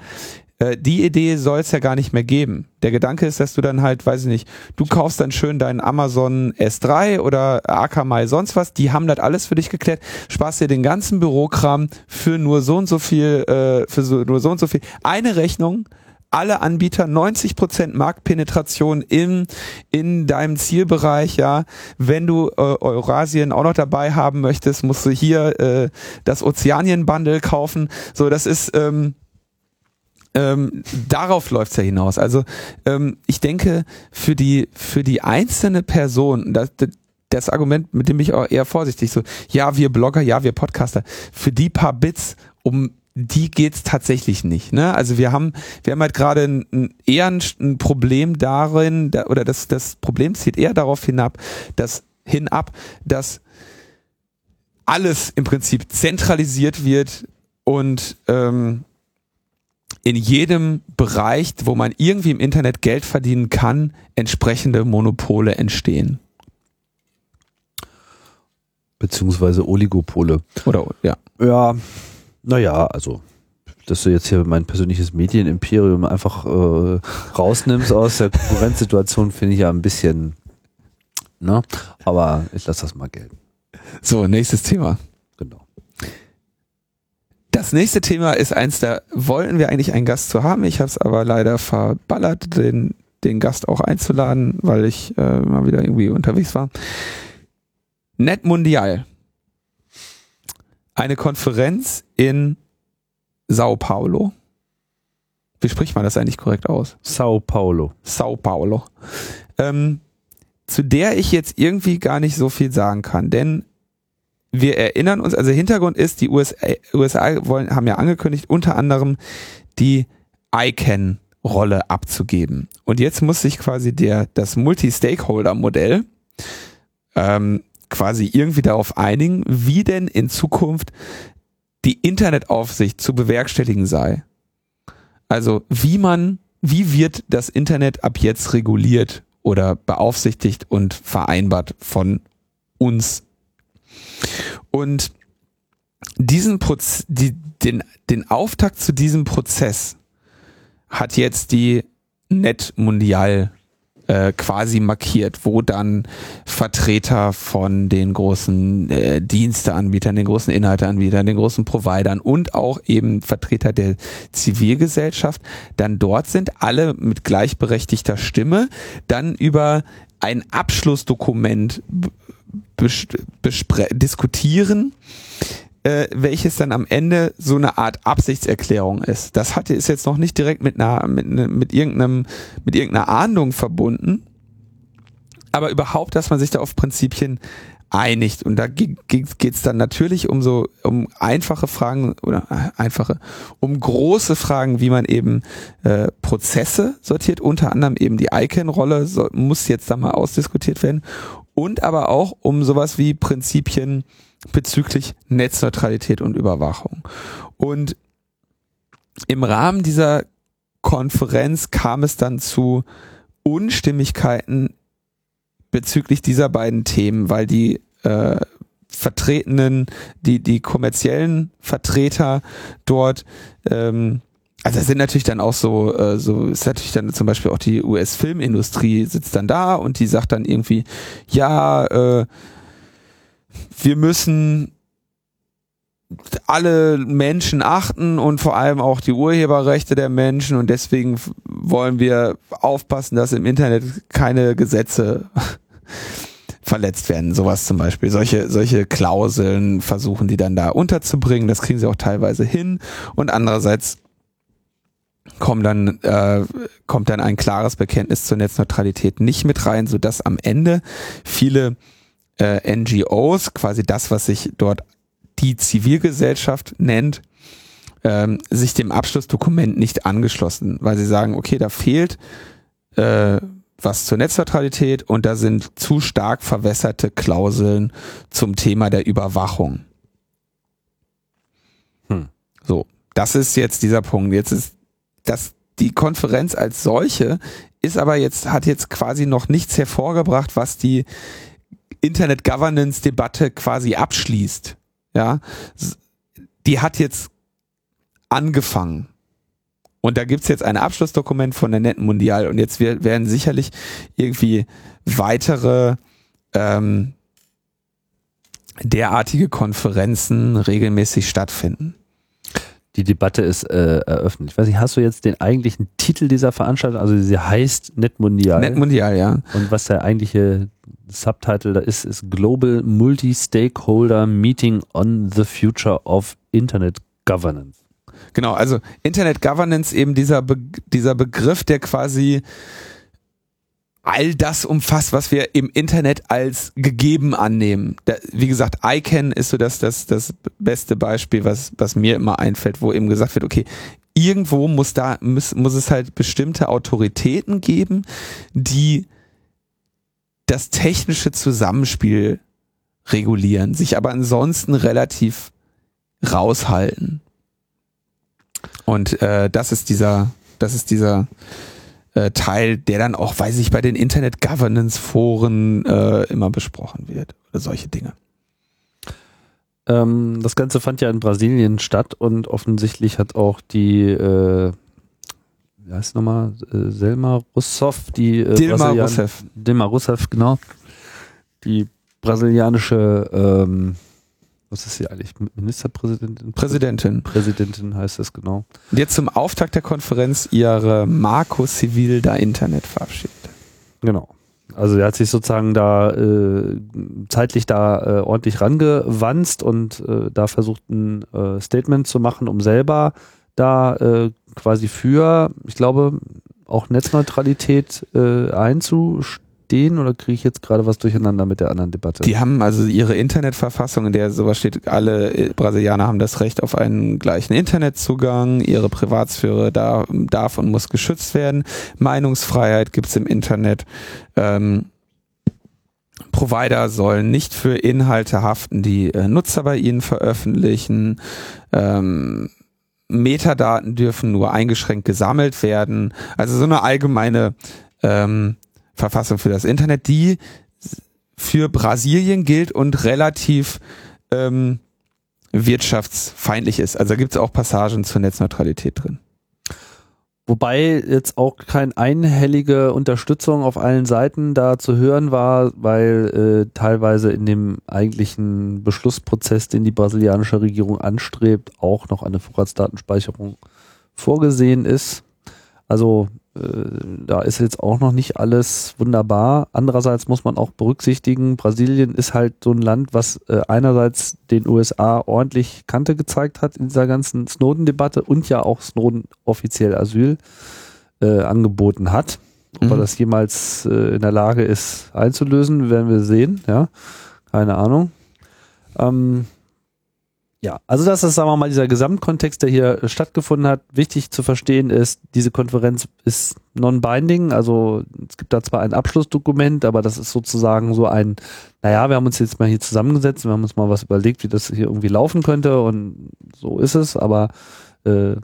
äh, die Idee soll es ja gar nicht mehr geben. Der Gedanke ist, dass du dann halt, weiß ich nicht, du kaufst dann schön deinen Amazon S3 oder Akamai sonst was, die haben das alles für dich geklärt, sparst dir den ganzen Bürokram für nur so und so viel, äh, für so, nur so und so viel. Eine Rechnung, alle Anbieter 90% Marktpenetration in, in deinem Zielbereich, ja. Wenn du äh, Eurasien auch noch dabei haben möchtest, musst du hier äh, das Ozeanien-Bundle kaufen. So, das ist, ähm, ähm, darauf läuft's ja hinaus. Also ähm, ich denke, für die, für die einzelne Person, das, das Argument, mit dem ich auch eher vorsichtig so, ja, wir Blogger, ja, wir Podcaster, für die paar Bits, um die geht's tatsächlich nicht. Ne? Also wir haben, wir haben halt gerade ein, ein, eher ein, ein Problem darin, da, oder das, das Problem zieht eher darauf hinab, dass hinab, dass alles im Prinzip zentralisiert wird und ähm, in jedem Bereich, wo man irgendwie im Internet Geld verdienen kann, entsprechende Monopole entstehen. Beziehungsweise Oligopole. Oder, ja. Ja, naja, also, dass du jetzt hier mein persönliches Medienimperium einfach äh, rausnimmst aus der Konkurrenzsituation, finde ich ja ein bisschen, ne? Aber ich lasse das mal gelten. So, nächstes Thema. Das nächste Thema ist eins, da wollten wir eigentlich einen Gast zu haben. Ich habe es aber leider verballert, den, den Gast auch einzuladen, weil ich äh, mal wieder irgendwie unterwegs war. Net Mundial. Eine Konferenz in Sao Paulo. Wie spricht man das eigentlich korrekt aus? Sao Paulo. Sao Paulo. Ähm, zu der ich jetzt irgendwie gar nicht so viel sagen kann, denn wir erinnern uns, also Hintergrund ist, die USA, USA wollen, haben ja angekündigt, unter anderem die ICANN-Rolle abzugeben. Und jetzt muss sich quasi der, das Multi-Stakeholder-Modell ähm, quasi irgendwie darauf einigen, wie denn in Zukunft die Internetaufsicht zu bewerkstelligen sei. Also wie man, wie wird das Internet ab jetzt reguliert oder beaufsichtigt und vereinbart von uns. Und diesen Proz die, den, den Auftakt zu diesem Prozess hat jetzt die Net Mundial äh, quasi markiert, wo dann Vertreter von den großen äh, Diensteanbietern, den großen Inhalteanbietern, den großen Providern und auch eben Vertreter der Zivilgesellschaft dann dort sind, alle mit gleichberechtigter Stimme, dann über ein Abschlussdokument diskutieren, äh, welches dann am Ende so eine Art Absichtserklärung ist. Das hatte ist jetzt noch nicht direkt mit einer mit, ne, mit irgendeinem mit irgendeiner Ahndung verbunden, aber überhaupt, dass man sich da auf Prinzipien einigt und da geht es dann natürlich um so um einfache Fragen oder äh, einfache um große Fragen, wie man eben äh, Prozesse sortiert, unter anderem eben die ICANN-Rolle so, muss jetzt da mal ausdiskutiert werden. Und aber auch um sowas wie Prinzipien bezüglich Netzneutralität und Überwachung. Und im Rahmen dieser Konferenz kam es dann zu Unstimmigkeiten bezüglich dieser beiden Themen, weil die äh, vertretenen, die, die kommerziellen Vertreter dort, ähm, also es sind natürlich dann auch so, äh, so ist natürlich dann zum Beispiel auch die US-Filmindustrie sitzt dann da und die sagt dann irgendwie, ja, äh, wir müssen alle Menschen achten und vor allem auch die Urheberrechte der Menschen und deswegen wollen wir aufpassen, dass im Internet keine Gesetze verletzt werden. Sowas zum Beispiel. Solche, solche Klauseln versuchen die dann da unterzubringen. Das kriegen sie auch teilweise hin. Und andererseits kommt dann, äh, kommt dann ein klares Bekenntnis zur Netzneutralität nicht mit rein, sodass am Ende viele äh, NGOs, quasi das, was sich dort die Zivilgesellschaft nennt, ähm, sich dem Abschlussdokument nicht angeschlossen, weil sie sagen, okay, da fehlt äh, was zur Netzneutralität und da sind zu stark verwässerte Klauseln zum Thema der Überwachung. Hm. So, das ist jetzt dieser Punkt. Jetzt ist das die Konferenz als solche ist aber jetzt hat jetzt quasi noch nichts hervorgebracht, was die Internet Governance Debatte quasi abschließt, ja, die hat jetzt angefangen. Und da gibt's jetzt ein Abschlussdokument von der Netten Mundial und jetzt werden sicherlich irgendwie weitere ähm, derartige Konferenzen regelmäßig stattfinden. Die Debatte ist äh, eröffnet. Ich weiß nicht, hast du jetzt den eigentlichen Titel dieser Veranstaltung? Also sie heißt Net Mundial. Net Mundial, ja. Und was der eigentliche Subtitle da ist, ist Global Multi-Stakeholder Meeting on the Future of Internet Governance. Genau, also Internet Governance eben dieser, Be dieser Begriff, der quasi all das umfasst, was wir im Internet als gegeben annehmen. Da, wie gesagt, ICANN ist so das, das, das beste Beispiel, was, was mir immer einfällt, wo eben gesagt wird, okay, irgendwo muss da, muss, muss es halt bestimmte Autoritäten geben, die das technische Zusammenspiel regulieren, sich aber ansonsten relativ raushalten. Und äh, das ist dieser, das ist dieser äh, Teil, der dann auch, weiß ich, bei den Internet Governance Foren äh, immer besprochen wird oder solche Dinge. Ähm, das Ganze fand ja in Brasilien statt und offensichtlich hat auch die äh, wie heißt nochmal, äh, Selma Rousseff, die äh, Dilma Rousseff. Dilma Rousseff, genau. Die brasilianische ähm, Was ist sie eigentlich? Ministerpräsidentin? Präsidentin. Präsidentin heißt das genau. Und jetzt zum Auftakt der Konferenz ihre Marco Civil da Internet verabschiedet. Genau. Also er hat sich sozusagen da äh, zeitlich da äh, ordentlich rangewanzt und äh, da versucht ein äh, Statement zu machen, um selber da äh, quasi für, ich glaube, auch Netzneutralität äh, einzustehen oder kriege ich jetzt gerade was durcheinander mit der anderen Debatte? Die haben also ihre Internetverfassung, in der sowas steht, alle äh, Brasilianer haben das Recht auf einen gleichen Internetzugang, ihre Privatsphäre da, darf und muss geschützt werden, Meinungsfreiheit gibt's im Internet. Ähm, Provider sollen nicht für Inhalte haften, die äh, Nutzer bei ihnen veröffentlichen. Ähm, Metadaten dürfen nur eingeschränkt gesammelt werden. Also so eine allgemeine ähm, Verfassung für das Internet, die für Brasilien gilt und relativ ähm, wirtschaftsfeindlich ist. Also gibt es auch Passagen zur Netzneutralität drin. Wobei jetzt auch keine einhellige Unterstützung auf allen Seiten da zu hören war, weil äh, teilweise in dem eigentlichen Beschlussprozess, den die brasilianische Regierung anstrebt, auch noch eine Vorratsdatenspeicherung vorgesehen ist. Also da ist jetzt auch noch nicht alles wunderbar. Andererseits muss man auch berücksichtigen, Brasilien ist halt so ein Land, was äh, einerseits den USA ordentlich Kante gezeigt hat in dieser ganzen Snowden-Debatte und ja auch Snowden offiziell Asyl äh, angeboten hat. Ob mhm. er das jemals äh, in der Lage ist einzulösen, werden wir sehen. Ja, keine Ahnung. Ähm, ja, also das ist, sagen wir mal, dieser Gesamtkontext, der hier stattgefunden hat. Wichtig zu verstehen ist, diese Konferenz ist non-binding, also es gibt da zwar ein Abschlussdokument, aber das ist sozusagen so ein, naja, wir haben uns jetzt mal hier zusammengesetzt, wir haben uns mal was überlegt, wie das hier irgendwie laufen könnte und so ist es, aber äh,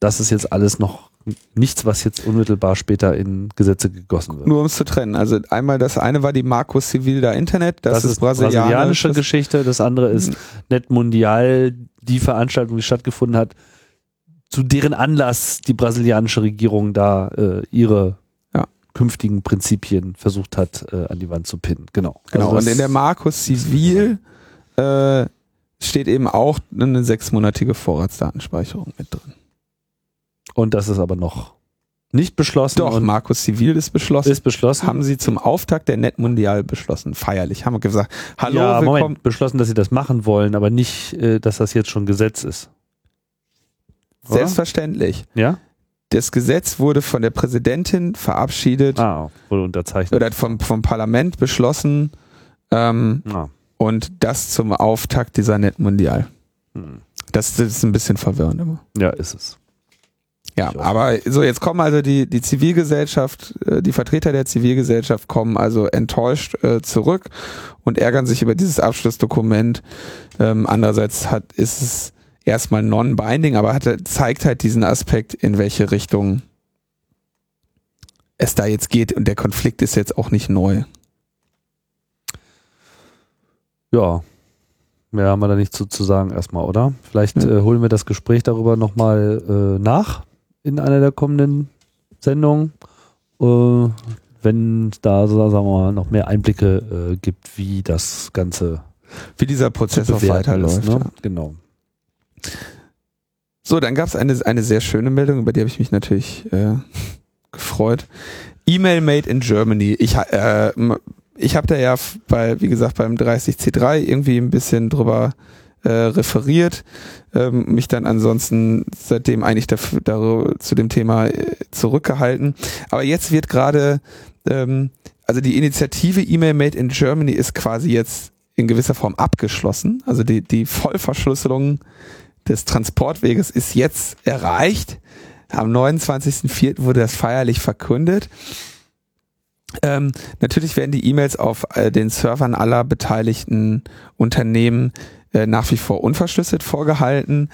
das ist jetzt alles noch nichts, was jetzt unmittelbar später in Gesetze gegossen wird. Nur um es zu trennen. Also einmal das eine war die Marcos Civil da Internet, das, das ist, ist brasilianische, brasilianische Geschichte, das andere ist hm. Net Mundial, die Veranstaltung, die stattgefunden hat, zu deren Anlass die brasilianische Regierung da äh, ihre künftigen Prinzipien versucht hat, äh, an die Wand zu pinnen. Genau. Genau. Also und in der Marcos Civil äh, steht eben auch eine sechsmonatige Vorratsdatenspeicherung mit drin. Und das ist aber noch nicht beschlossen. Doch, Markus Zivil ist beschlossen. Ist beschlossen. Haben sie zum Auftakt der Netmundial beschlossen. Feierlich. Haben wir gesagt, hallo, ja, willkommen. Moment, beschlossen, dass sie das machen wollen, aber nicht, äh, dass das jetzt schon Gesetz ist. Oder? Selbstverständlich. Ja? Das Gesetz wurde von der Präsidentin verabschiedet. Ah, wurde unterzeichnet. Oder vom, vom Parlament beschlossen. Ähm, ah. Und das zum Auftakt dieser Netmundial. Hm. Das, das ist ein bisschen verwirrend immer. Ja, ist es. Ja, aber so jetzt kommen also die die Zivilgesellschaft, äh, die Vertreter der Zivilgesellschaft kommen also enttäuscht äh, zurück und ärgern sich über dieses Abschlussdokument. Ähm, andererseits hat ist es erstmal non-binding, aber hat, zeigt halt diesen Aspekt, in welche Richtung es da jetzt geht und der Konflikt ist jetzt auch nicht neu. Ja, mehr haben wir da nicht zu, zu sagen erstmal, oder? Vielleicht ja. äh, holen wir das Gespräch darüber nochmal äh, nach in einer der kommenden Sendungen, äh, wenn es da, sagen wir mal, noch mehr Einblicke äh, gibt, wie das Ganze, wie dieser Prozess auch weiterläuft. Ne? Ja. Genau. So, dann gab es eine, eine sehr schöne Meldung, über die habe ich mich natürlich äh, gefreut. E-Mail made in Germany. Ich, äh, ich habe da ja bei, wie gesagt, beim 30C3 irgendwie ein bisschen drüber äh, referiert, ähm, mich dann ansonsten seitdem eigentlich dafür, darüber, zu dem Thema äh, zurückgehalten. Aber jetzt wird gerade, ähm, also die Initiative E-Mail Made in Germany ist quasi jetzt in gewisser Form abgeschlossen. Also die, die Vollverschlüsselung des Transportweges ist jetzt erreicht. Am 29.04. wurde das feierlich verkündet. Ähm, natürlich werden die E-Mails auf äh, den Servern aller beteiligten Unternehmen äh, nach wie vor unverschlüsselt vorgehalten.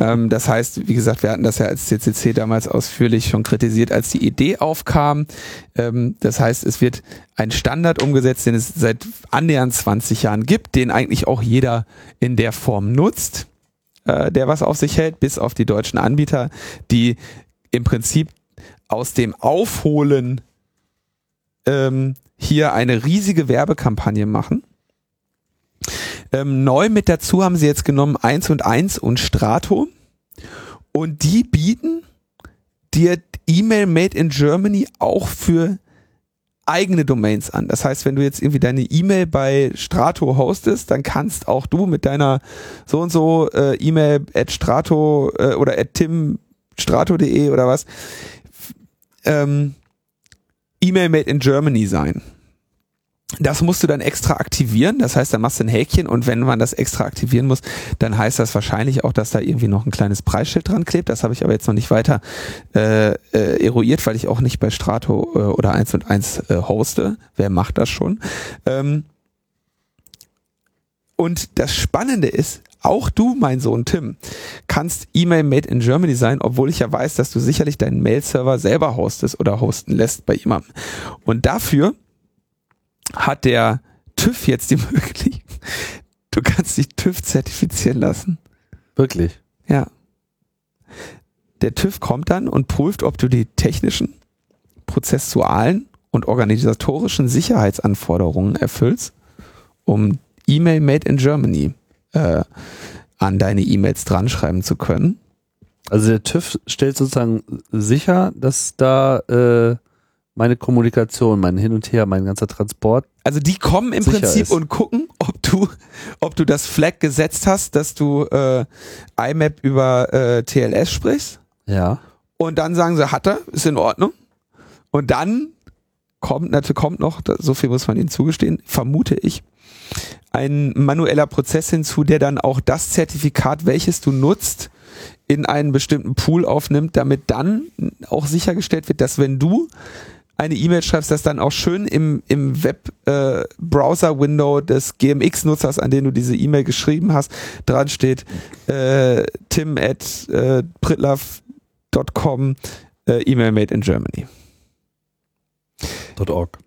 ähm, das heißt, wie gesagt, wir hatten das ja als CCC damals ausführlich schon kritisiert, als die Idee aufkam. Ähm, das heißt, es wird ein Standard umgesetzt, den es seit annähernd 20 Jahren gibt, den eigentlich auch jeder in der Form nutzt, äh, der was auf sich hält, bis auf die deutschen Anbieter, die im Prinzip aus dem Aufholen ähm, hier eine riesige Werbekampagne machen Ähm, neu mit dazu haben sie jetzt genommen 1 und 1 und Strato. Und die bieten dir E-Mail Made in Germany auch für eigene Domains an. Das heißt, wenn du jetzt irgendwie deine E-Mail bei Strato hostest, dann kannst auch du mit deiner so und so äh, E-Mail at Strato äh, oder at timstrato.de oder was ähm, E-Mail made in Germany sein. Das musst du dann extra aktivieren. Das heißt, dann machst du ein Häkchen und wenn man das extra aktivieren muss, dann heißt das wahrscheinlich auch, dass da irgendwie noch ein kleines Preisschild dran klebt. Das habe ich aber jetzt noch nicht weiter äh, äh, eruiert, weil ich auch nicht bei Strato äh, oder 1 und 1 äh, hoste. Wer macht das schon? Ähm, und das Spannende ist, auch du, mein Sohn Tim, kannst E-Mail Made in Germany sein, obwohl ich ja weiß, dass du sicherlich deinen Mail-Server selber hostest oder hosten lässt bei jemandem. Und dafür hat der TÜV jetzt die Möglichkeit, du kannst dich TÜV zertifizieren lassen. Wirklich? Ja. Der TÜV kommt dann und prüft, ob du die technischen, prozessualen und organisatorischen Sicherheitsanforderungen erfüllst, um E-Mail Made in Germany äh, an deine E-Mails dran schreiben zu können. Also der TÜV stellt sozusagen sicher, dass da äh, meine Kommunikation, mein Hin und Her, mein ganzer Transport. Also die kommen im Prinzip ist. und gucken, ob du, ob du das Flag gesetzt hast, dass du äh, IMAP über äh, TLS sprichst. Ja. Und dann sagen sie, hat er, ist in Ordnung. Und dann kommt, natürlich kommt noch, so viel muss man ihnen zugestehen, vermute ich, ein manueller Prozess hinzu, der dann auch das Zertifikat, welches du nutzt, in einen bestimmten Pool aufnimmt, damit dann auch sichergestellt wird, dass wenn du eine E-Mail schreibst, dass dann auch schön im, im Web-Browser-Window äh, des GMX-Nutzers, an den du diese E-Mail geschrieben hast, dran steht äh, tim at äh, pritlove.com äh, E-Mail made in Germany. .org.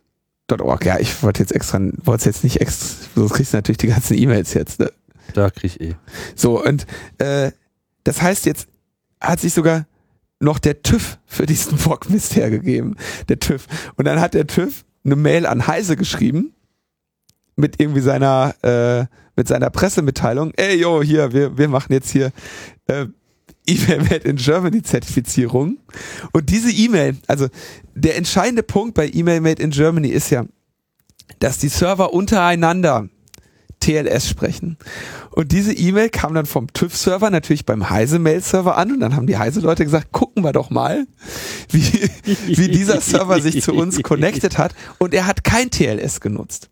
.org, ja, ich wollte jetzt extra, wollte jetzt nicht extra, sonst kriegst du natürlich die ganzen E-Mails jetzt. Ne? Da krieg ich eh. So, und äh, das heißt, jetzt hat sich sogar noch der TÜV für diesen Bockmist hergegeben. Der TÜV. Und dann hat der TÜV eine Mail an Heise geschrieben mit irgendwie seiner äh, mit seiner Pressemitteilung. Ey, yo, hier, wir, wir machen jetzt hier äh, E-Mail Made in Germany Zertifizierung. Und diese E-Mail, also der entscheidende Punkt bei E-Mail Made in Germany ist ja, dass die Server untereinander TLS sprechen. Und diese E-Mail kam dann vom TÜV-Server natürlich beim Heise-Mail-Server an und dann haben die Heise-Leute gesagt, gucken wir doch mal, wie, wie dieser Server sich zu uns connected hat. Und er hat kein TLS genutzt.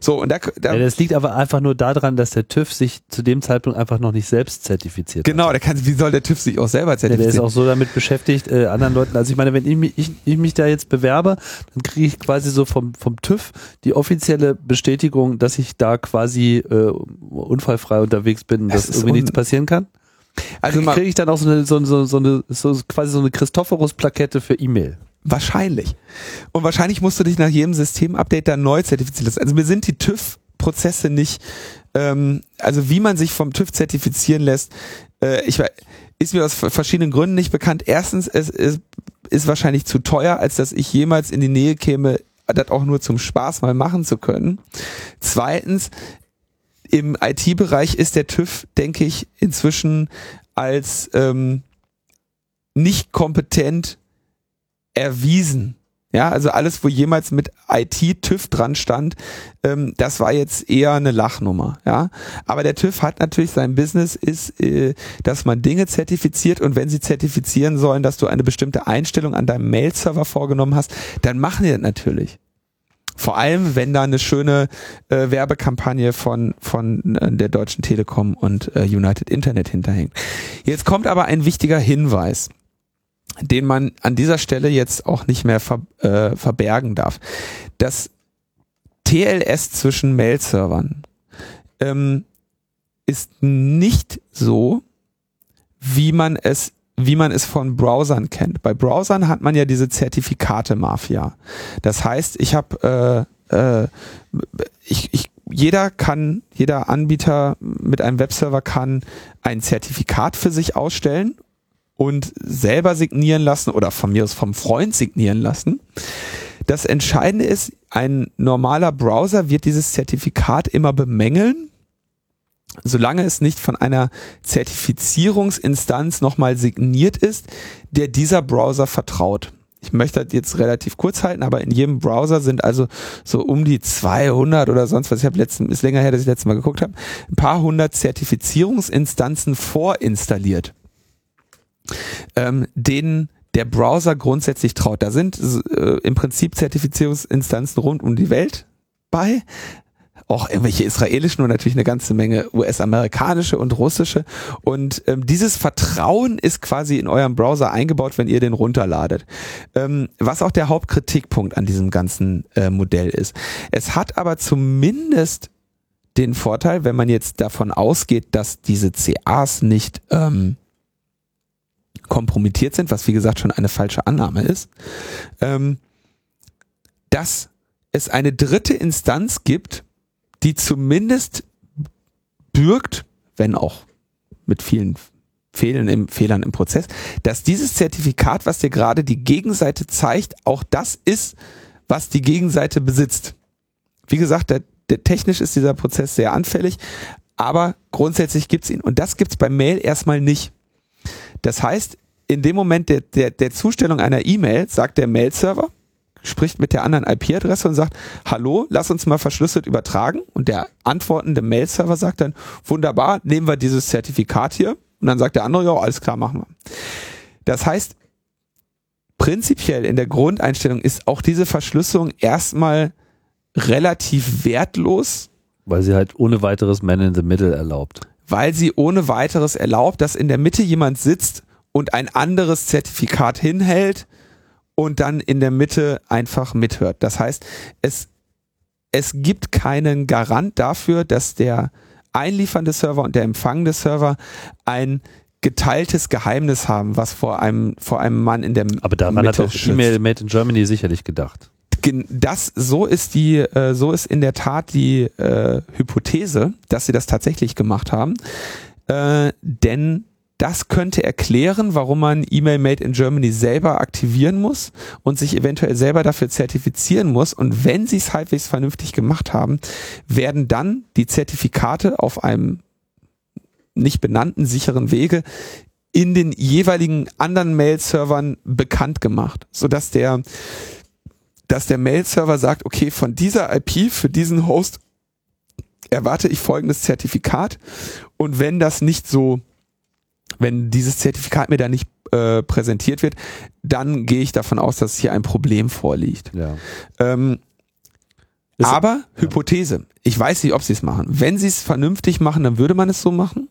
So, und da, da ja, das liegt aber einfach nur daran, dass der TÜV sich zu dem Zeitpunkt einfach noch nicht selbst zertifiziert genau, hat. Genau, kann, wie soll der TÜV sich auch selber zertifizieren? Ja, der ist auch so damit beschäftigt, äh, anderen Leuten, also ich meine, wenn ich mich, ich, ich mich da jetzt bewerbe, dann kriege ich quasi so vom, vom TÜV die offizielle Bestätigung, dass ich da quasi äh, unfallfrei unterwegs bin, dass irgendwie nichts passieren kann. Also kriege ich dann auch so eine, so, so, so eine, so quasi so eine Christophorus-Plakette für E-Mail. Wahrscheinlich. Und wahrscheinlich musst du dich nach jedem Systemupdate dann neu zertifizieren lassen. Also mir sind die TÜV-Prozesse nicht, ähm, also wie man sich vom TÜV zertifizieren lässt, äh, ich ist mir aus verschiedenen Gründen nicht bekannt. Erstens, es ist, ist wahrscheinlich zu teuer, als dass ich jemals in die Nähe käme, das auch nur zum Spaß mal machen zu können. Zweitens, im IT-Bereich ist der TÜV, denke ich, inzwischen als ähm, nicht kompetent erwiesen. Ja, also alles, wo jemals mit IT TÜV dran stand, ähm, das war jetzt eher eine Lachnummer. Ja, aber der TÜV hat natürlich sein Business ist, äh, dass man Dinge zertifiziert und wenn sie zertifizieren sollen, dass du eine bestimmte Einstellung an deinem Mail-Server vorgenommen hast, dann machen die das natürlich. Vor allem, wenn da eine schöne äh, Werbekampagne von, von äh, der Deutschen Telekom und äh, United Internet hinterhängt. Jetzt kommt aber ein wichtiger Hinweis den man an dieser Stelle jetzt auch nicht mehr ver, äh, verbergen darf. Das TLS zwischen Mail-Servern ähm, ist nicht so, wie man es wie man es von Browsern kennt. Bei Browsern hat man ja diese Zertifikate-Mafia. Das heißt, ich habe äh, äh, ich, ich jeder kann, jeder Anbieter mit einem Webserver kann ein Zertifikat für sich ausstellen und selber signieren lassen oder von mir aus vom Freund signieren lassen. Das Entscheidende ist, ein normaler Browser wird dieses Zertifikat immer bemängeln solange es nicht von einer Zertifizierungsinstanz nochmal signiert ist, der dieser Browser vertraut. Ich möchte das jetzt relativ kurz halten, aber in jedem Browser sind also so um die 200 oder sonst was. Ich habe letzten, ist länger her, dass ich letztes Mal geguckt habe, ein paar hundert Zertifizierungsinstanzen vorinstalliert, ähm, denen der Browser grundsätzlich traut. Da sind äh, im Prinzip Zertifizierungsinstanzen rund um die Welt bei auch irgendwelche israelischen und natürlich eine ganze Menge US-amerikanische und russische. Und ähm, dieses Vertrauen ist quasi in eurem Browser eingebaut, wenn ihr den runterladet. Ähm, was auch der Hauptkritikpunkt an diesem ganzen äh, Modell ist. Es hat aber zumindest den Vorteil, wenn man jetzt davon ausgeht, dass diese CAs nicht ähm, kompromittiert sind, was wie gesagt schon eine falsche Annahme ist, ähm, dass es eine dritte Instanz gibt, die zumindest bürgt, wenn auch mit vielen Fehlern im, Fehlern im Prozess, dass dieses Zertifikat, was dir gerade die Gegenseite zeigt, auch das ist, was die Gegenseite besitzt. Wie gesagt, der, der technisch ist dieser Prozess sehr anfällig, aber grundsätzlich gibt's ihn. Und das gibt's bei Mail erstmal nicht. Das heißt, in dem Moment der, der, der Zustellung einer E-Mail sagt der Mail-Server, spricht mit der anderen IP-Adresse und sagt, hallo, lass uns mal verschlüsselt übertragen. Und der antwortende Mail-Server sagt dann, wunderbar, nehmen wir dieses Zertifikat hier. Und dann sagt der andere, ja, alles klar, machen wir. Das heißt, prinzipiell in der Grundeinstellung ist auch diese Verschlüsselung erstmal relativ wertlos. Weil sie halt ohne weiteres Man in the Middle erlaubt. Weil sie ohne weiteres erlaubt, dass in der Mitte jemand sitzt und ein anderes Zertifikat hinhält, und dann in der Mitte einfach mithört. Das heißt, es, es gibt keinen Garant dafür, dass der einliefernde Server und der empfangende Server ein geteiltes Geheimnis haben, was vor einem, vor einem Mann in der Aber daran Mitte hat auch E-Mail Made in Germany sicherlich gedacht. Das, so ist die, äh, so ist in der Tat die äh, Hypothese, dass sie das tatsächlich gemacht haben. Äh, denn das könnte erklären, warum man E-Mail Made in Germany selber aktivieren muss und sich eventuell selber dafür zertifizieren muss. Und wenn sie es halbwegs vernünftig gemacht haben, werden dann die Zertifikate auf einem nicht benannten sicheren Wege in den jeweiligen anderen Mail-Servern bekannt gemacht, sodass der, dass der Mail-Server sagt, okay, von dieser IP für diesen Host erwarte ich folgendes Zertifikat. Und wenn das nicht so wenn dieses Zertifikat mir da nicht äh, präsentiert wird, dann gehe ich davon aus, dass hier ein Problem vorliegt. Ja. Ähm, aber ja. Hypothese. Ich weiß nicht, ob sie es machen. Wenn sie es vernünftig machen, dann würde man es so machen.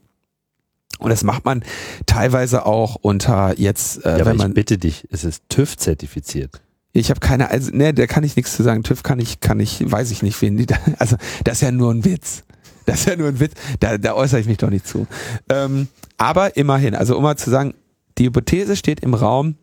Und das macht man teilweise auch unter jetzt, äh, ja, wenn man. Bitte dich, es ist TÜV zertifiziert. Ich habe keine, also ne, da kann ich nichts zu sagen. TÜV kann ich, kann ich, weiß ich nicht, wen die da, also das ist ja nur ein Witz. Das ist ja nur ein Witz. Da, da äußere ich mich doch nicht zu. Ähm, aber immerhin, also um mal zu sagen, die Hypothese steht im Raum,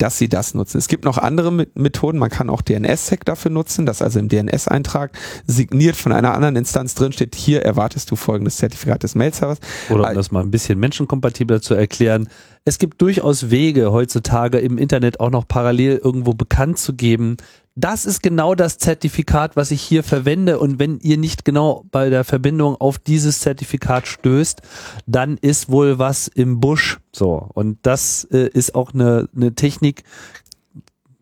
dass sie das nutzen. Es gibt noch andere Methoden. Man kann auch DNS-Sec dafür nutzen, dass also im DNS-Eintrag signiert von einer anderen Instanz drin steht, hier erwartest du folgendes Zertifikat des Mail-Servers. Oder um das mal ein bisschen menschenkompatibler zu erklären. Es gibt durchaus Wege heutzutage im Internet auch noch parallel irgendwo bekannt zu geben, das ist genau das Zertifikat, was ich hier verwende. Und wenn ihr nicht genau bei der Verbindung auf dieses Zertifikat stößt, dann ist wohl was im Busch. So. Und das äh, ist auch eine, eine Technik,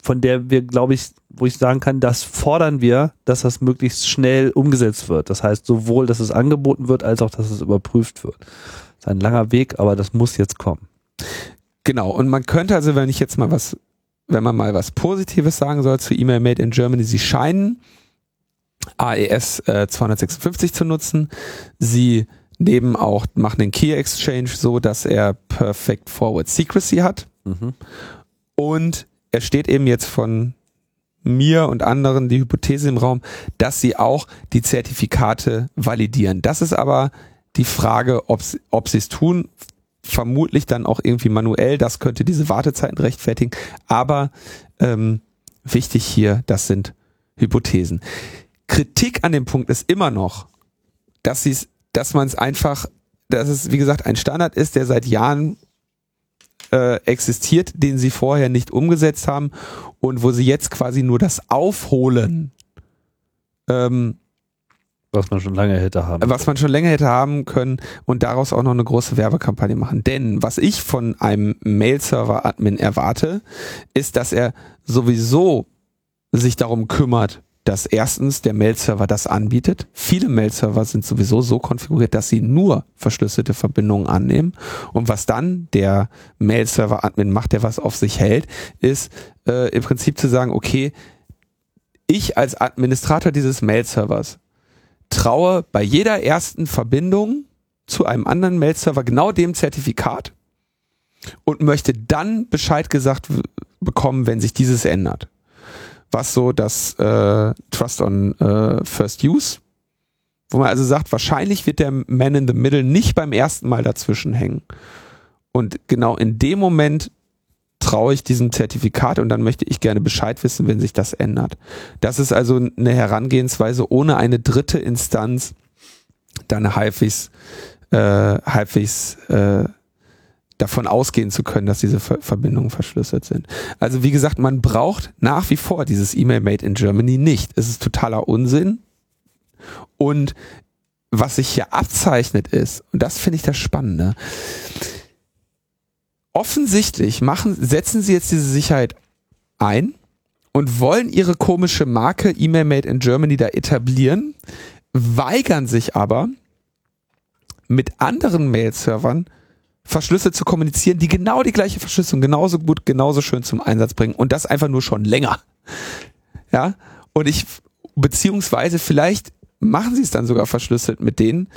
von der wir, glaube ich, wo ich sagen kann, das fordern wir, dass das möglichst schnell umgesetzt wird. Das heißt, sowohl, dass es angeboten wird, als auch, dass es überprüft wird. Das ist ein langer Weg, aber das muss jetzt kommen. Genau. Und man könnte also, wenn ich jetzt mal was wenn man mal was Positives sagen soll zu E-Mail Made in Germany, sie scheinen AES äh, 256 zu nutzen. Sie nehmen auch, machen den Key Exchange so, dass er Perfect Forward Secrecy hat. Mhm. Und er steht eben jetzt von mir und anderen die Hypothese im Raum, dass sie auch die Zertifikate validieren. Das ist aber die Frage, ob sie es tun vermutlich dann auch irgendwie manuell. Das könnte diese Wartezeiten rechtfertigen. Aber ähm, wichtig hier, das sind Hypothesen. Kritik an dem Punkt ist immer noch, dass sie dass man es einfach, dass es wie gesagt ein Standard ist, der seit Jahren äh, existiert, den sie vorher nicht umgesetzt haben und wo sie jetzt quasi nur das Aufholen ähm, Was man schon lange hätte haben. Was man schon länger hätte haben können und daraus auch noch eine große Werbekampagne machen. Denn was ich von einem Mail-Server-Admin erwarte, ist, dass er sowieso sich darum kümmert, dass erstens der Mail-Server das anbietet. Viele Mail-Server sind sowieso so konfiguriert, dass sie nur verschlüsselte Verbindungen annehmen. Und was dann der Mail-Server-Admin macht, der was auf sich hält, ist äh, im Prinzip zu sagen, okay, ich als Administrator dieses Mail-Servers traue bei jeder ersten Verbindung zu einem anderen Mail-Server genau dem Zertifikat und möchte dann Bescheid gesagt bekommen, wenn sich dieses ändert was so das äh, Trust on äh, First Use, wo man also sagt, wahrscheinlich wird der Man in the Middle nicht beim ersten Mal dazwischen hängen. Und genau in dem Moment traue ich diesem Zertifikat und dann möchte ich gerne Bescheid wissen, wenn sich das ändert. Das ist also eine Herangehensweise ohne eine dritte Instanz dann halbwegs, äh, halbwegs äh, davon ausgehen zu können, dass diese Ver Verbindungen verschlüsselt sind. Also wie gesagt, man braucht nach wie vor dieses E-Mail Made in Germany nicht. Es ist totaler Unsinn. Und was sich hier abzeichnet ist, und das finde ich das Spannende, offensichtlich machen, setzen sie jetzt diese Sicherheit ein und wollen ihre komische Marke E-Mail Made in Germany da etablieren, weigern sich aber mit anderen Mail-Servern verschlüsselt zu kommunizieren, die genau die gleiche Verschlüsselung genauso gut, genauso schön zum Einsatz bringen und das einfach nur schon länger. Ja, und ich, beziehungsweise vielleicht machen sie es dann sogar verschlüsselt mit denen,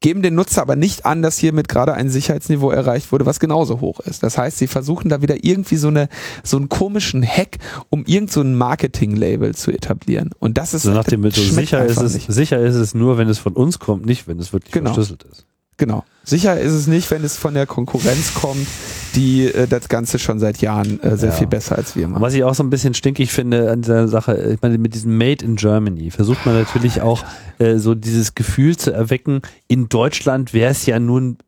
geben den Nutzer aber nicht an, dass hiermit gerade ein Sicherheitsniveau erreicht wurde, was genauso hoch ist. Das heißt, sie versuchen da wieder irgendwie so eine so einen komischen Hack, um irgend so ein Marketing-Label zu etablieren. Und das ist so nach dem Motto, sicher ist es sicher ist es nur, wenn es von uns kommt, nicht wenn es wirklich genau. verschlüsselt ist. Genau. Sicher ist es nicht, wenn es von der Konkurrenz kommt, die äh, das Ganze schon seit Jahren äh, sehr ja. viel besser als wir machen. Was ich auch so ein bisschen stinkig finde an dieser Sache, ich meine, mit diesem Made in Germany versucht man natürlich auch äh, so dieses Gefühl zu erwecken, in Deutschland wäre es ja nun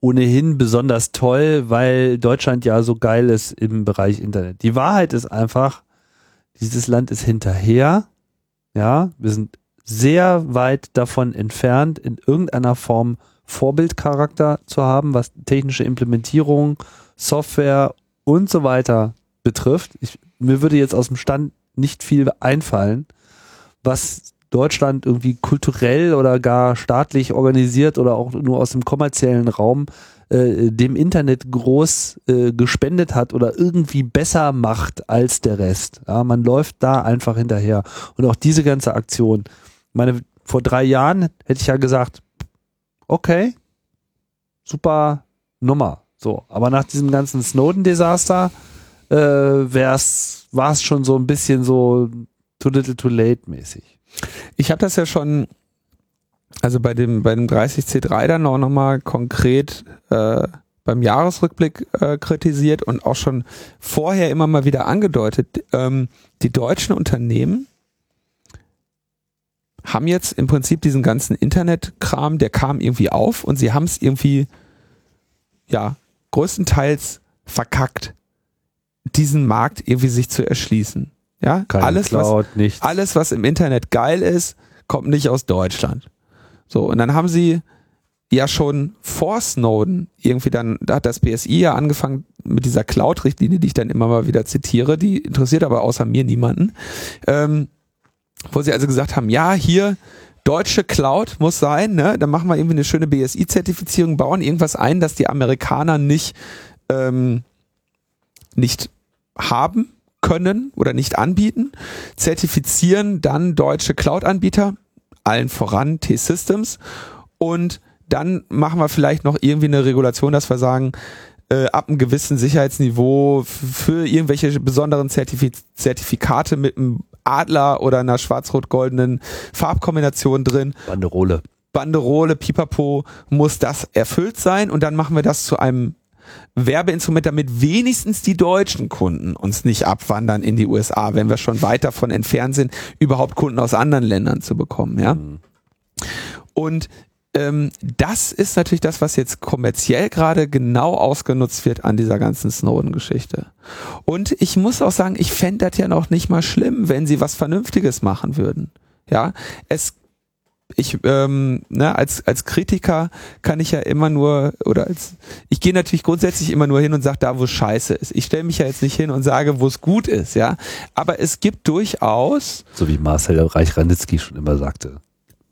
ohnehin besonders toll, weil Deutschland ja so geil ist im Bereich Internet. Die Wahrheit ist einfach, dieses Land ist hinterher. Ja, wir sind sehr weit davon entfernt, in irgendeiner Form Vorbildcharakter zu haben, was technische Implementierung, Software und so weiter betrifft. Ich, mir würde jetzt aus dem Stand nicht viel einfallen, was Deutschland irgendwie kulturell oder gar staatlich organisiert oder auch nur aus dem kommerziellen Raum äh, dem Internet groß äh, gespendet hat oder irgendwie besser macht als der Rest. Ja, man läuft da einfach hinterher. Und auch diese ganze Aktion. meine, vor drei Jahren hätte ich ja gesagt, okay, super Nummer. So, aber nach diesem ganzen Snowden-Desaster äh, war es schon so ein bisschen so too little too late mäßig. Ich habe das ja schon, also bei dem bei dem 30C3 dann auch nochmal konkret äh, beim Jahresrückblick äh, kritisiert und auch schon vorher immer mal wieder angedeutet. Ähm, die deutschen Unternehmen haben jetzt im Prinzip diesen ganzen Internetkram, der kam irgendwie auf und sie haben es irgendwie, ja, größtenteils verkackt, diesen Markt irgendwie sich zu erschließen. Ja, Keine alles, Cloud, was, nichts. alles, was im Internet geil ist, kommt nicht aus Deutschland. So, und dann haben sie ja schon vor Snowden irgendwie dann, da hat das BSI ja angefangen mit dieser Cloud-Richtlinie, die ich dann immer mal wieder zitiere, die interessiert aber außer mir niemanden. Ähm, wo sie also gesagt haben, ja, hier deutsche Cloud muss sein, ne? Dann machen wir irgendwie eine schöne BSI-Zertifizierung, bauen irgendwas ein, das die Amerikaner nicht, ähm, nicht haben können oder nicht anbieten, zertifizieren dann deutsche Cloud-Anbieter, allen voran T-Systems und dann machen wir vielleicht noch irgendwie eine Regulation, dass wir sagen, äh, ab einem gewissen Sicherheitsniveau für irgendwelche besonderen Zertifiz Zertifikate mit einem Adler oder einer schwarz-rot-goldenen Farbkombination drin. Banderole. Banderole, Pipapo, muss das erfüllt sein und dann machen wir das zu einem Werbeinstrument, damit wenigstens die deutschen Kunden uns nicht abwandern in die USA, wenn wir schon weit davon entfernt sind, überhaupt Kunden aus anderen Ländern zu bekommen, ja. Mhm. Und ähm, das ist natürlich das, was jetzt kommerziell gerade genau ausgenutzt wird an dieser ganzen Snowden-Geschichte. Und ich muss auch sagen, ich fände das ja noch nicht mal schlimm, wenn sie was Vernünftiges machen würden. Ja, es ich ähm, ne, als als Kritiker kann ich ja immer nur oder als ich gehe natürlich grundsätzlich immer nur hin und sage da wo scheiße ist. Ich stelle mich ja jetzt nicht hin und sage, wo es gut ist, ja. Aber es gibt durchaus so wie Marcel Reich-Ranitzky schon immer sagte.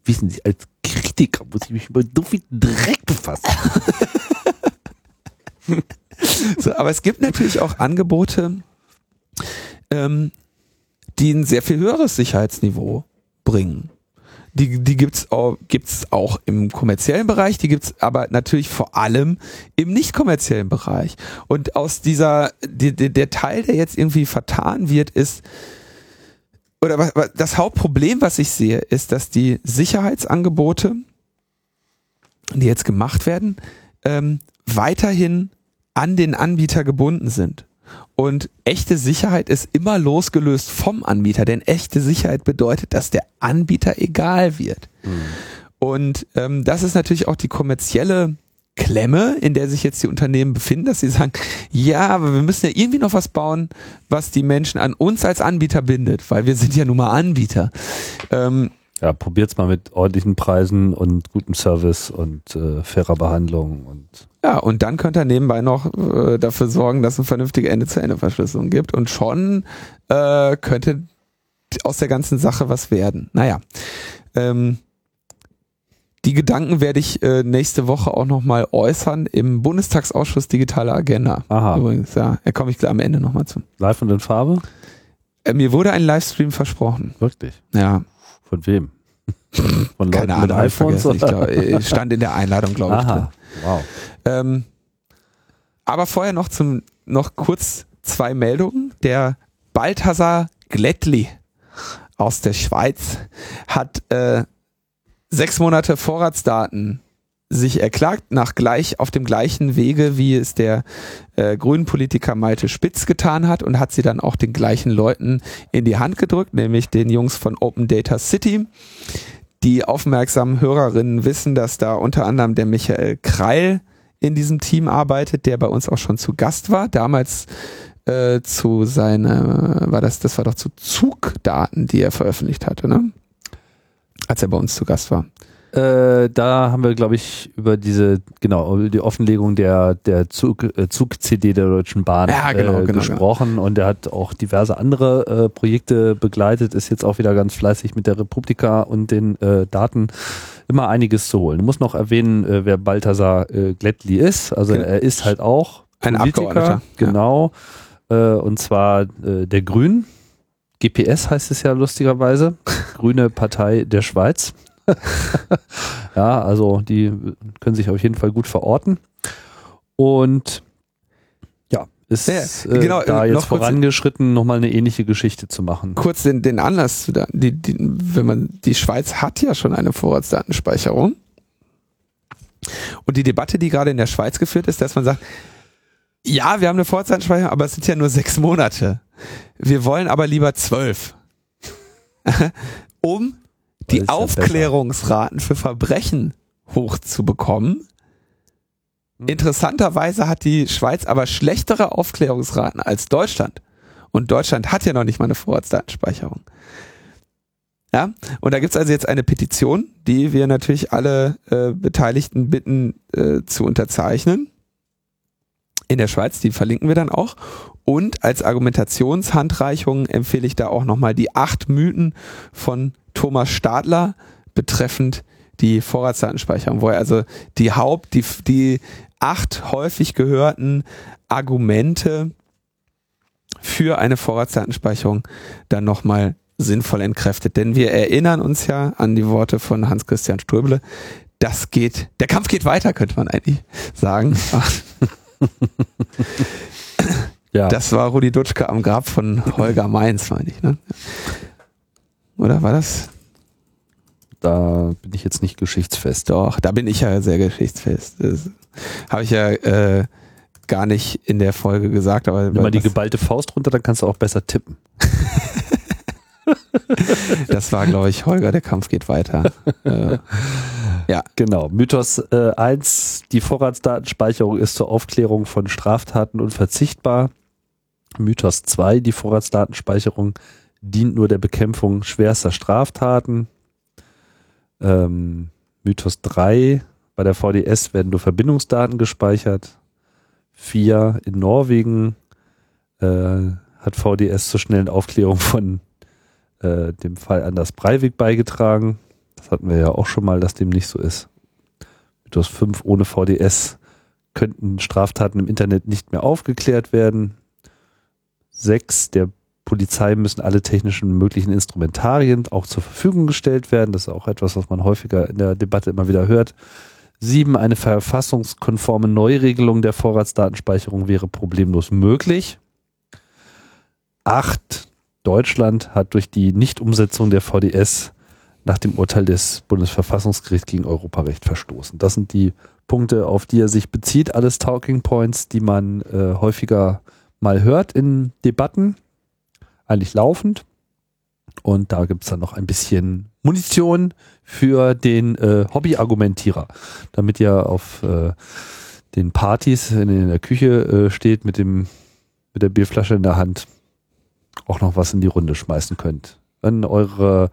Wissen Sie, als Kritiker muss ich mich über so viel Dreck befassen. so, aber es gibt natürlich auch Angebote, ähm, die ein sehr viel höheres Sicherheitsniveau bringen. Die, die gibt's auch, gibt's auch im kommerziellen Bereich, die gibt's aber natürlich vor allem im nicht kommerziellen Bereich. Und aus dieser, die, die, der Teil, der jetzt irgendwie vertan wird, ist, oder was, das Hauptproblem, was ich sehe, ist, dass die Sicherheitsangebote, die jetzt gemacht werden, ähm, weiterhin an den Anbieter gebunden sind. Und echte Sicherheit ist immer losgelöst vom Anbieter, denn echte Sicherheit bedeutet, dass der Anbieter egal wird. Mhm. Und ähm, das ist natürlich auch die kommerzielle Klemme, in der sich jetzt die Unternehmen befinden, dass sie sagen, ja, aber wir müssen ja irgendwie noch was bauen, was die Menschen an uns als Anbieter bindet, weil wir sind ja nun mal Anbieter. Ähm, ja, probiert's mal mit ordentlichen Preisen und gutem Service und äh, fairer Behandlung und ja, und dann könnt ihr nebenbei noch äh, dafür sorgen, dass es eine vernünftige Ende-zu-Ende-Verschlüsselung gibt und schon äh, könnte aus der ganzen Sache was werden. Naja, ähm, die Gedanken werde ich äh, nächste Woche auch nochmal äußern im Bundestagsausschuss Digitale Agenda. Aha. Übrigens, ja, da komme ich am Ende nochmal zu. Live und in Farbe? Äh, mir wurde ein Livestream versprochen. Wirklich? Ja. Von wem? Von Leuten Keine Ahnung, mit iPhones? Ich glaub, stand in der Einladung, glaube ich. Drin. Wow. Ähm, aber vorher noch zum noch kurz zwei Meldungen. Der Balthasar Glättli aus der Schweiz hat äh, sechs Monate Vorratsdaten sich erklagt, nach gleich auf dem gleichen Wege, wie es der äh, grünen Politiker Malte Spitz getan hat und hat sie dann auch den gleichen Leuten in die Hand gedrückt, nämlich den Jungs von Open Data City. Die aufmerksamen Hörerinnen wissen, dass da unter anderem der Michael Kreil in diesem Team arbeitet, der bei uns auch schon zu Gast war. Damals äh, zu seiner, war das, das war doch zu Zugdaten, die er veröffentlicht hatte, ne? Als er bei uns zu Gast war. Äh, da haben wir, glaube ich, über diese, genau, über die Offenlegung der, der Zug-CD äh, Zug der Deutschen Bahn ja, genau, äh, genau, gesprochen genau. und er hat auch diverse andere äh, Projekte begleitet, ist jetzt auch wieder ganz fleißig mit der Republika und den äh, Daten immer einiges zu holen. Du musst noch erwähnen, äh, wer Balthasar äh, Glättli ist. Also genau. er ist halt auch ein Politiker, Abgeordneter. Genau. Ja. Äh, und zwar äh, der Grün. GPS heißt es ja lustigerweise. Grüne Partei der Schweiz. ja, also die können sich auf jeden Fall gut verorten. Und ja, ist ja, äh, genau, da jetzt noch vorangeschritten, nochmal eine ähnliche Geschichte zu machen. Kurz den, den Anlass, die, die, wenn man, die Schweiz hat ja schon eine Vorratsdatenspeicherung. Und die Debatte, die gerade in der Schweiz geführt ist, dass man sagt, ja, wir haben eine Vorratsdatenspeicherung, aber es sind ja nur sechs Monate. Wir wollen aber lieber zwölf. um die Aufklärungsraten für Verbrechen hochzubekommen. Hm. Interessanterweise hat die Schweiz aber schlechtere Aufklärungsraten als Deutschland. Und Deutschland hat ja noch nicht mal eine Vorratsdatenspeicherung. Ja, und da gibt's also jetzt eine Petition, die wir natürlich alle äh, Beteiligten bitten äh, zu unterzeichnen. In der Schweiz, die verlinken wir dann auch. Und als Argumentationshandreichung empfehle ich da auch nochmal die acht Mythen von Thomas Stadler betreffend die Vorratsdatenspeicherung, wo er also die Haupt, die, die acht häufig gehörten Argumente für eine Vorratsdatenspeicherung dann nochmal sinnvoll entkräftet. Denn wir erinnern uns ja an die Worte von Hans-Christian Ströbele. Das geht, der Kampf geht weiter, könnte man eigentlich sagen. ja. Das war Rudi Dutschke am Grab von Holger Mainz, meine ich. Ne? Oder war das? Da bin ich jetzt nicht geschichtsfest. Doch, da bin ich ja sehr geschichtsfest. Habe ich ja äh, gar nicht in der Folge gesagt. Aber Nimm mal die geballte Faust runter, dann kannst du auch besser tippen. das war, glaube ich, Holger, der Kampf geht weiter. äh, ja. Genau. Mythos äh, 1, die Vorratsdatenspeicherung ist zur Aufklärung von Straftaten unverzichtbar. Mythos 2, die Vorratsdatenspeicherung dient nur der Bekämpfung schwerster Straftaten. Ähm, Mythos 3, bei der VDS werden nur Verbindungsdaten gespeichert. 4, in Norwegen äh, hat VDS zur schnellen Aufklärung von äh, dem Fall Anders Breivik beigetragen. Das hatten wir ja auch schon mal, dass dem nicht so ist. Mythos 5, ohne VDS könnten Straftaten im Internet nicht mehr aufgeklärt werden. 6, der Polizei müssen alle technischen möglichen Instrumentarien auch zur Verfügung gestellt werden. Das ist auch etwas, was man häufiger in der Debatte immer wieder hört. Sieben, eine verfassungskonforme Neuregelung der Vorratsdatenspeicherung wäre problemlos möglich. Acht, Deutschland hat durch die Nichtumsetzung der VDS nach dem Urteil des Bundesverfassungsgerichts gegen Europarecht verstoßen. Das sind die Punkte, auf die er sich bezieht. Alles Talking Points, die man äh, häufiger mal hört in Debatten eigentlich laufend. Und da gibt's dann noch ein bisschen Munition für den äh, Hobby-Argumentierer, damit ihr auf äh, den Partys in, in der Küche äh, steht mit dem mit der Bierflasche in der Hand auch noch was in die Runde schmeißen könnt. Wenn eure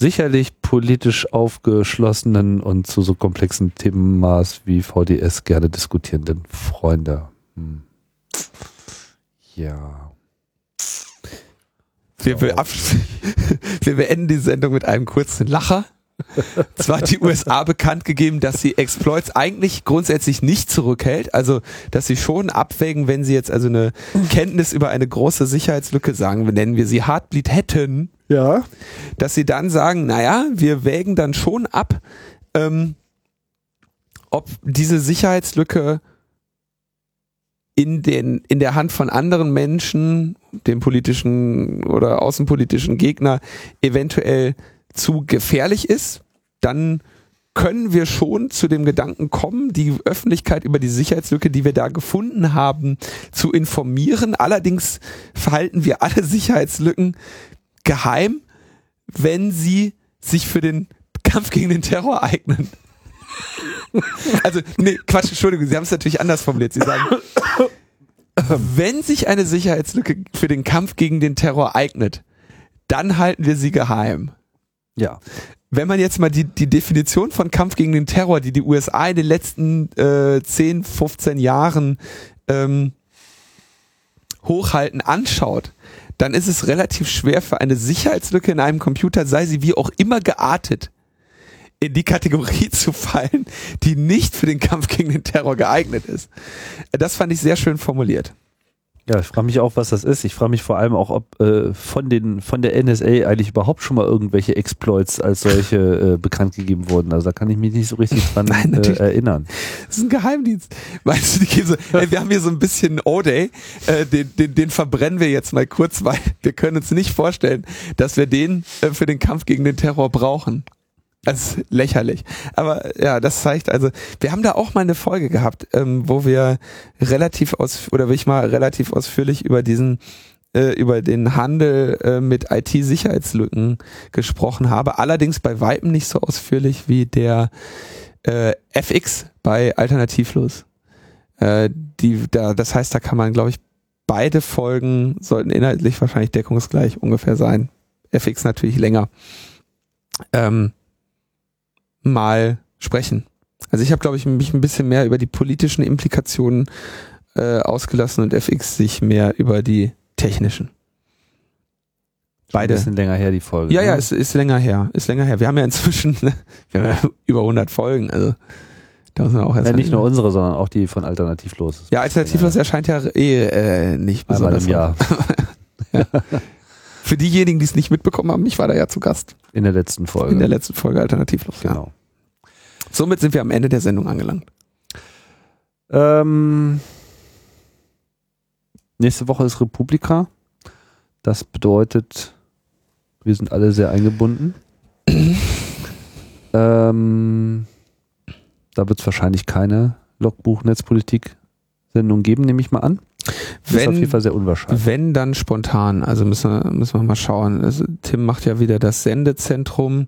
sicherlich politisch aufgeschlossenen und zu so komplexen Themenmaß wie VDS gerne diskutierenden Freunde. Hm. Ja. Wir, wir, wir beenden die Sendung mit einem kurzen Lacher. Zwar hat die USA bekannt gegeben, dass sie Exploits eigentlich grundsätzlich nicht zurückhält, also dass sie schon abwägen, wenn sie jetzt also eine Kenntnis über eine große Sicherheitslücke sagen, nennen wir sie Heartbleed hätten, Ja. dass sie dann sagen, naja, wir wägen dann schon ab, ähm, ob diese Sicherheitslücke in den in der Hand von anderen Menschen, dem politischen oder außenpolitischen Gegner eventuell zu gefährlich ist, dann können wir schon zu dem Gedanken kommen, die Öffentlichkeit über die Sicherheitslücke, die wir da gefunden haben, zu informieren. Allerdings verhalten wir alle Sicherheitslücken geheim, wenn sie sich für den Kampf gegen den Terror eignen. Also, nee, Quatsch, Entschuldigung, Sie haben es natürlich anders formuliert. Sie sagen, wenn sich eine Sicherheitslücke für den Kampf gegen den Terror eignet, dann halten wir sie geheim. Ja. Wenn man jetzt mal die, die Definition von Kampf gegen den Terror, die die USA in den letzten äh, 10, 15 Jahren ähm, hochhalten, anschaut, dann ist es relativ schwer für eine Sicherheitslücke in einem Computer, sei sie wie auch immer geartet, in die Kategorie zu fallen, die nicht für den Kampf gegen den Terror geeignet ist. Das fand ich sehr schön formuliert. Ja, ich frage mich auch, was das ist. Ich frage mich vor allem auch, ob äh, von den von der NSA eigentlich überhaupt schon mal irgendwelche Exploits als solche äh, bekannt gegeben wurden. Also da kann ich mich nicht so richtig dran Nein, äh, erinnern. Das ist ein Geheimdienst. Weißt du, die gehen so, ey, wir haben hier so ein bisschen O-Day, äh, den, den, den verbrennen wir jetzt mal kurz, weil wir können uns nicht vorstellen, dass wir den äh, für den Kampf gegen den Terror brauchen. Das ist lächerlich. Aber ja, das zeigt also, wir haben da auch mal eine Folge gehabt, ähm, wo wir relativ aus oder wo ich mal relativ ausführlich über diesen äh, über den Handel äh, mit IT-Sicherheitslücken gesprochen habe. Allerdings bei Weitem nicht so ausführlich wie der äh, FX bei Alternativlos. Äh, die, da, das heißt, da kann man, glaube ich, beide Folgen sollten inhaltlich wahrscheinlich deckungsgleich ungefähr sein. FX natürlich länger. Ähm, mal sprechen. Also ich habe, glaube ich, mich ein bisschen mehr über die politischen Implikationen äh, ausgelassen und FX sich mehr über die technischen. Ein Beide. bisschen länger her die Folge. Ja, ne? ja, ist, ist länger her. Ist länger her. Wir haben ja inzwischen ne, wir haben ja über 100 Folgen. Also da muss man auch erst ja, nicht nur unsere, sondern auch die von Alternativlos. Ja, alternativlos erscheint ja eh äh, nicht Einmal besonders im Jahr. Für diejenigen, die es nicht mitbekommen haben, ich war da ja zu Gast In der letzten Folge. in der letzten Folge alternativlos. Ja. genau. Somit sind wir am Ende der Sendung angelangt. Ähm, nächste Woche ist Republika. Das bedeutet, wir sind alle sehr eingebunden. ähm, da wird es wahrscheinlich keine Logbuch-Netzpolitik-Sendung geben, nehme ich mal an. Das ist auf jeden Wenn, Fall sehr unwahrscheinlich. wenn dann spontan, also müssen wir, müssen wir mal schauen. Also, Tim macht ja wieder das Sendezentrum.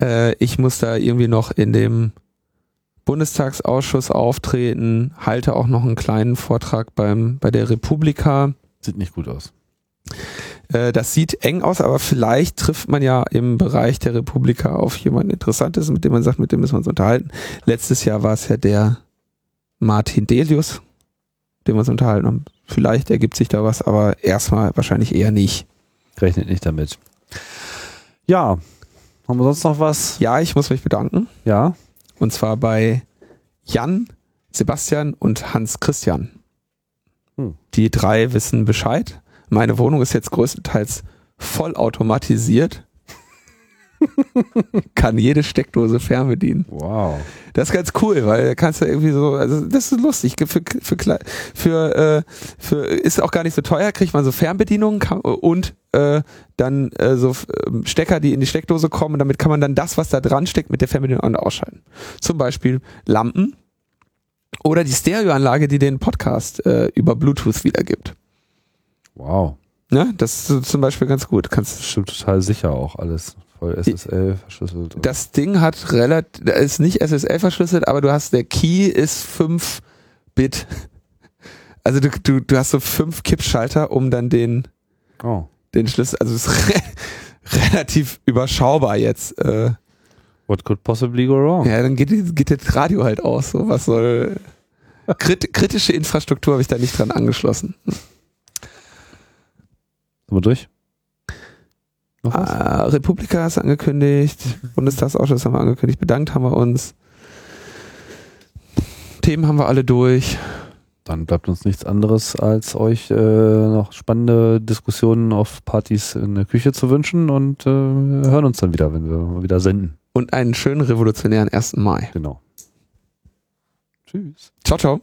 Äh, ich muss da irgendwie noch in dem Bundestagsausschuss auftreten, halte auch noch einen kleinen Vortrag beim, bei der Republika. Sieht nicht gut aus. Äh, das sieht eng aus, aber vielleicht trifft man ja im Bereich der Republika auf jemanden Interessantes, mit dem man sagt, mit dem müssen wir uns unterhalten. Letztes Jahr war es ja der Martin Delius, dem wir uns unterhalten haben. Vielleicht ergibt sich da was, aber erstmal wahrscheinlich eher nicht. Rechnet nicht damit. Ja, haben wir sonst noch was? Ja, ich muss mich bedanken. Ja. Und zwar bei Jan, Sebastian und Hans Christian. Hm. Die drei wissen Bescheid. Meine Wohnung ist jetzt größtenteils vollautomatisiert. Kann jede Steckdose fernbedienen. Wow. Das ist ganz cool, weil da kannst du irgendwie so, also das ist lustig. Für, für, für, äh, für ist auch gar nicht so teuer, kriegt man so Fernbedienungen kann, und äh, dann äh, so äh, Stecker, die in die Steckdose kommen. Und damit kann man dann das, was da dran steckt, mit der Fernbedienung an- und ausschalten. Zum Beispiel Lampen oder die Stereoanlage, die den Podcast äh, über Bluetooth wiedergibt. Wow. Ne? Das ist zum Beispiel ganz gut. Kannst Bestimmt total sicher auch alles. Voll SSL verschlüsselt. Das Ding hat relativ, ist nicht SSL verschlüsselt, aber du hast, der Key ist 5 Bit. Also du, du, du hast so fünf Kippschalter, um dann den, oh. den Schlüssel, also es ist re relativ überschaubar jetzt. Äh, What could possibly go wrong? ja, dann geht, geht das Radio halt aus. So, was soll. Krit kritische Infrastruktur habe ich da nicht dran angeschlossen. Sind wir durch? Noch was? Ah, Republika du angekündigt, Bundestagsausschuss haben wir angekündigt, bedankt haben wir uns. Themen haben wir alle durch. Dann bleibt uns nichts anderes, als euch äh, noch spannende Diskussionen auf Partys in der Küche zu wünschen und äh, hören uns dann wieder, wenn wir wieder senden. Und einen schönen revolutionären 1. Mai. Genau. Tschüss. Ciao, ciao.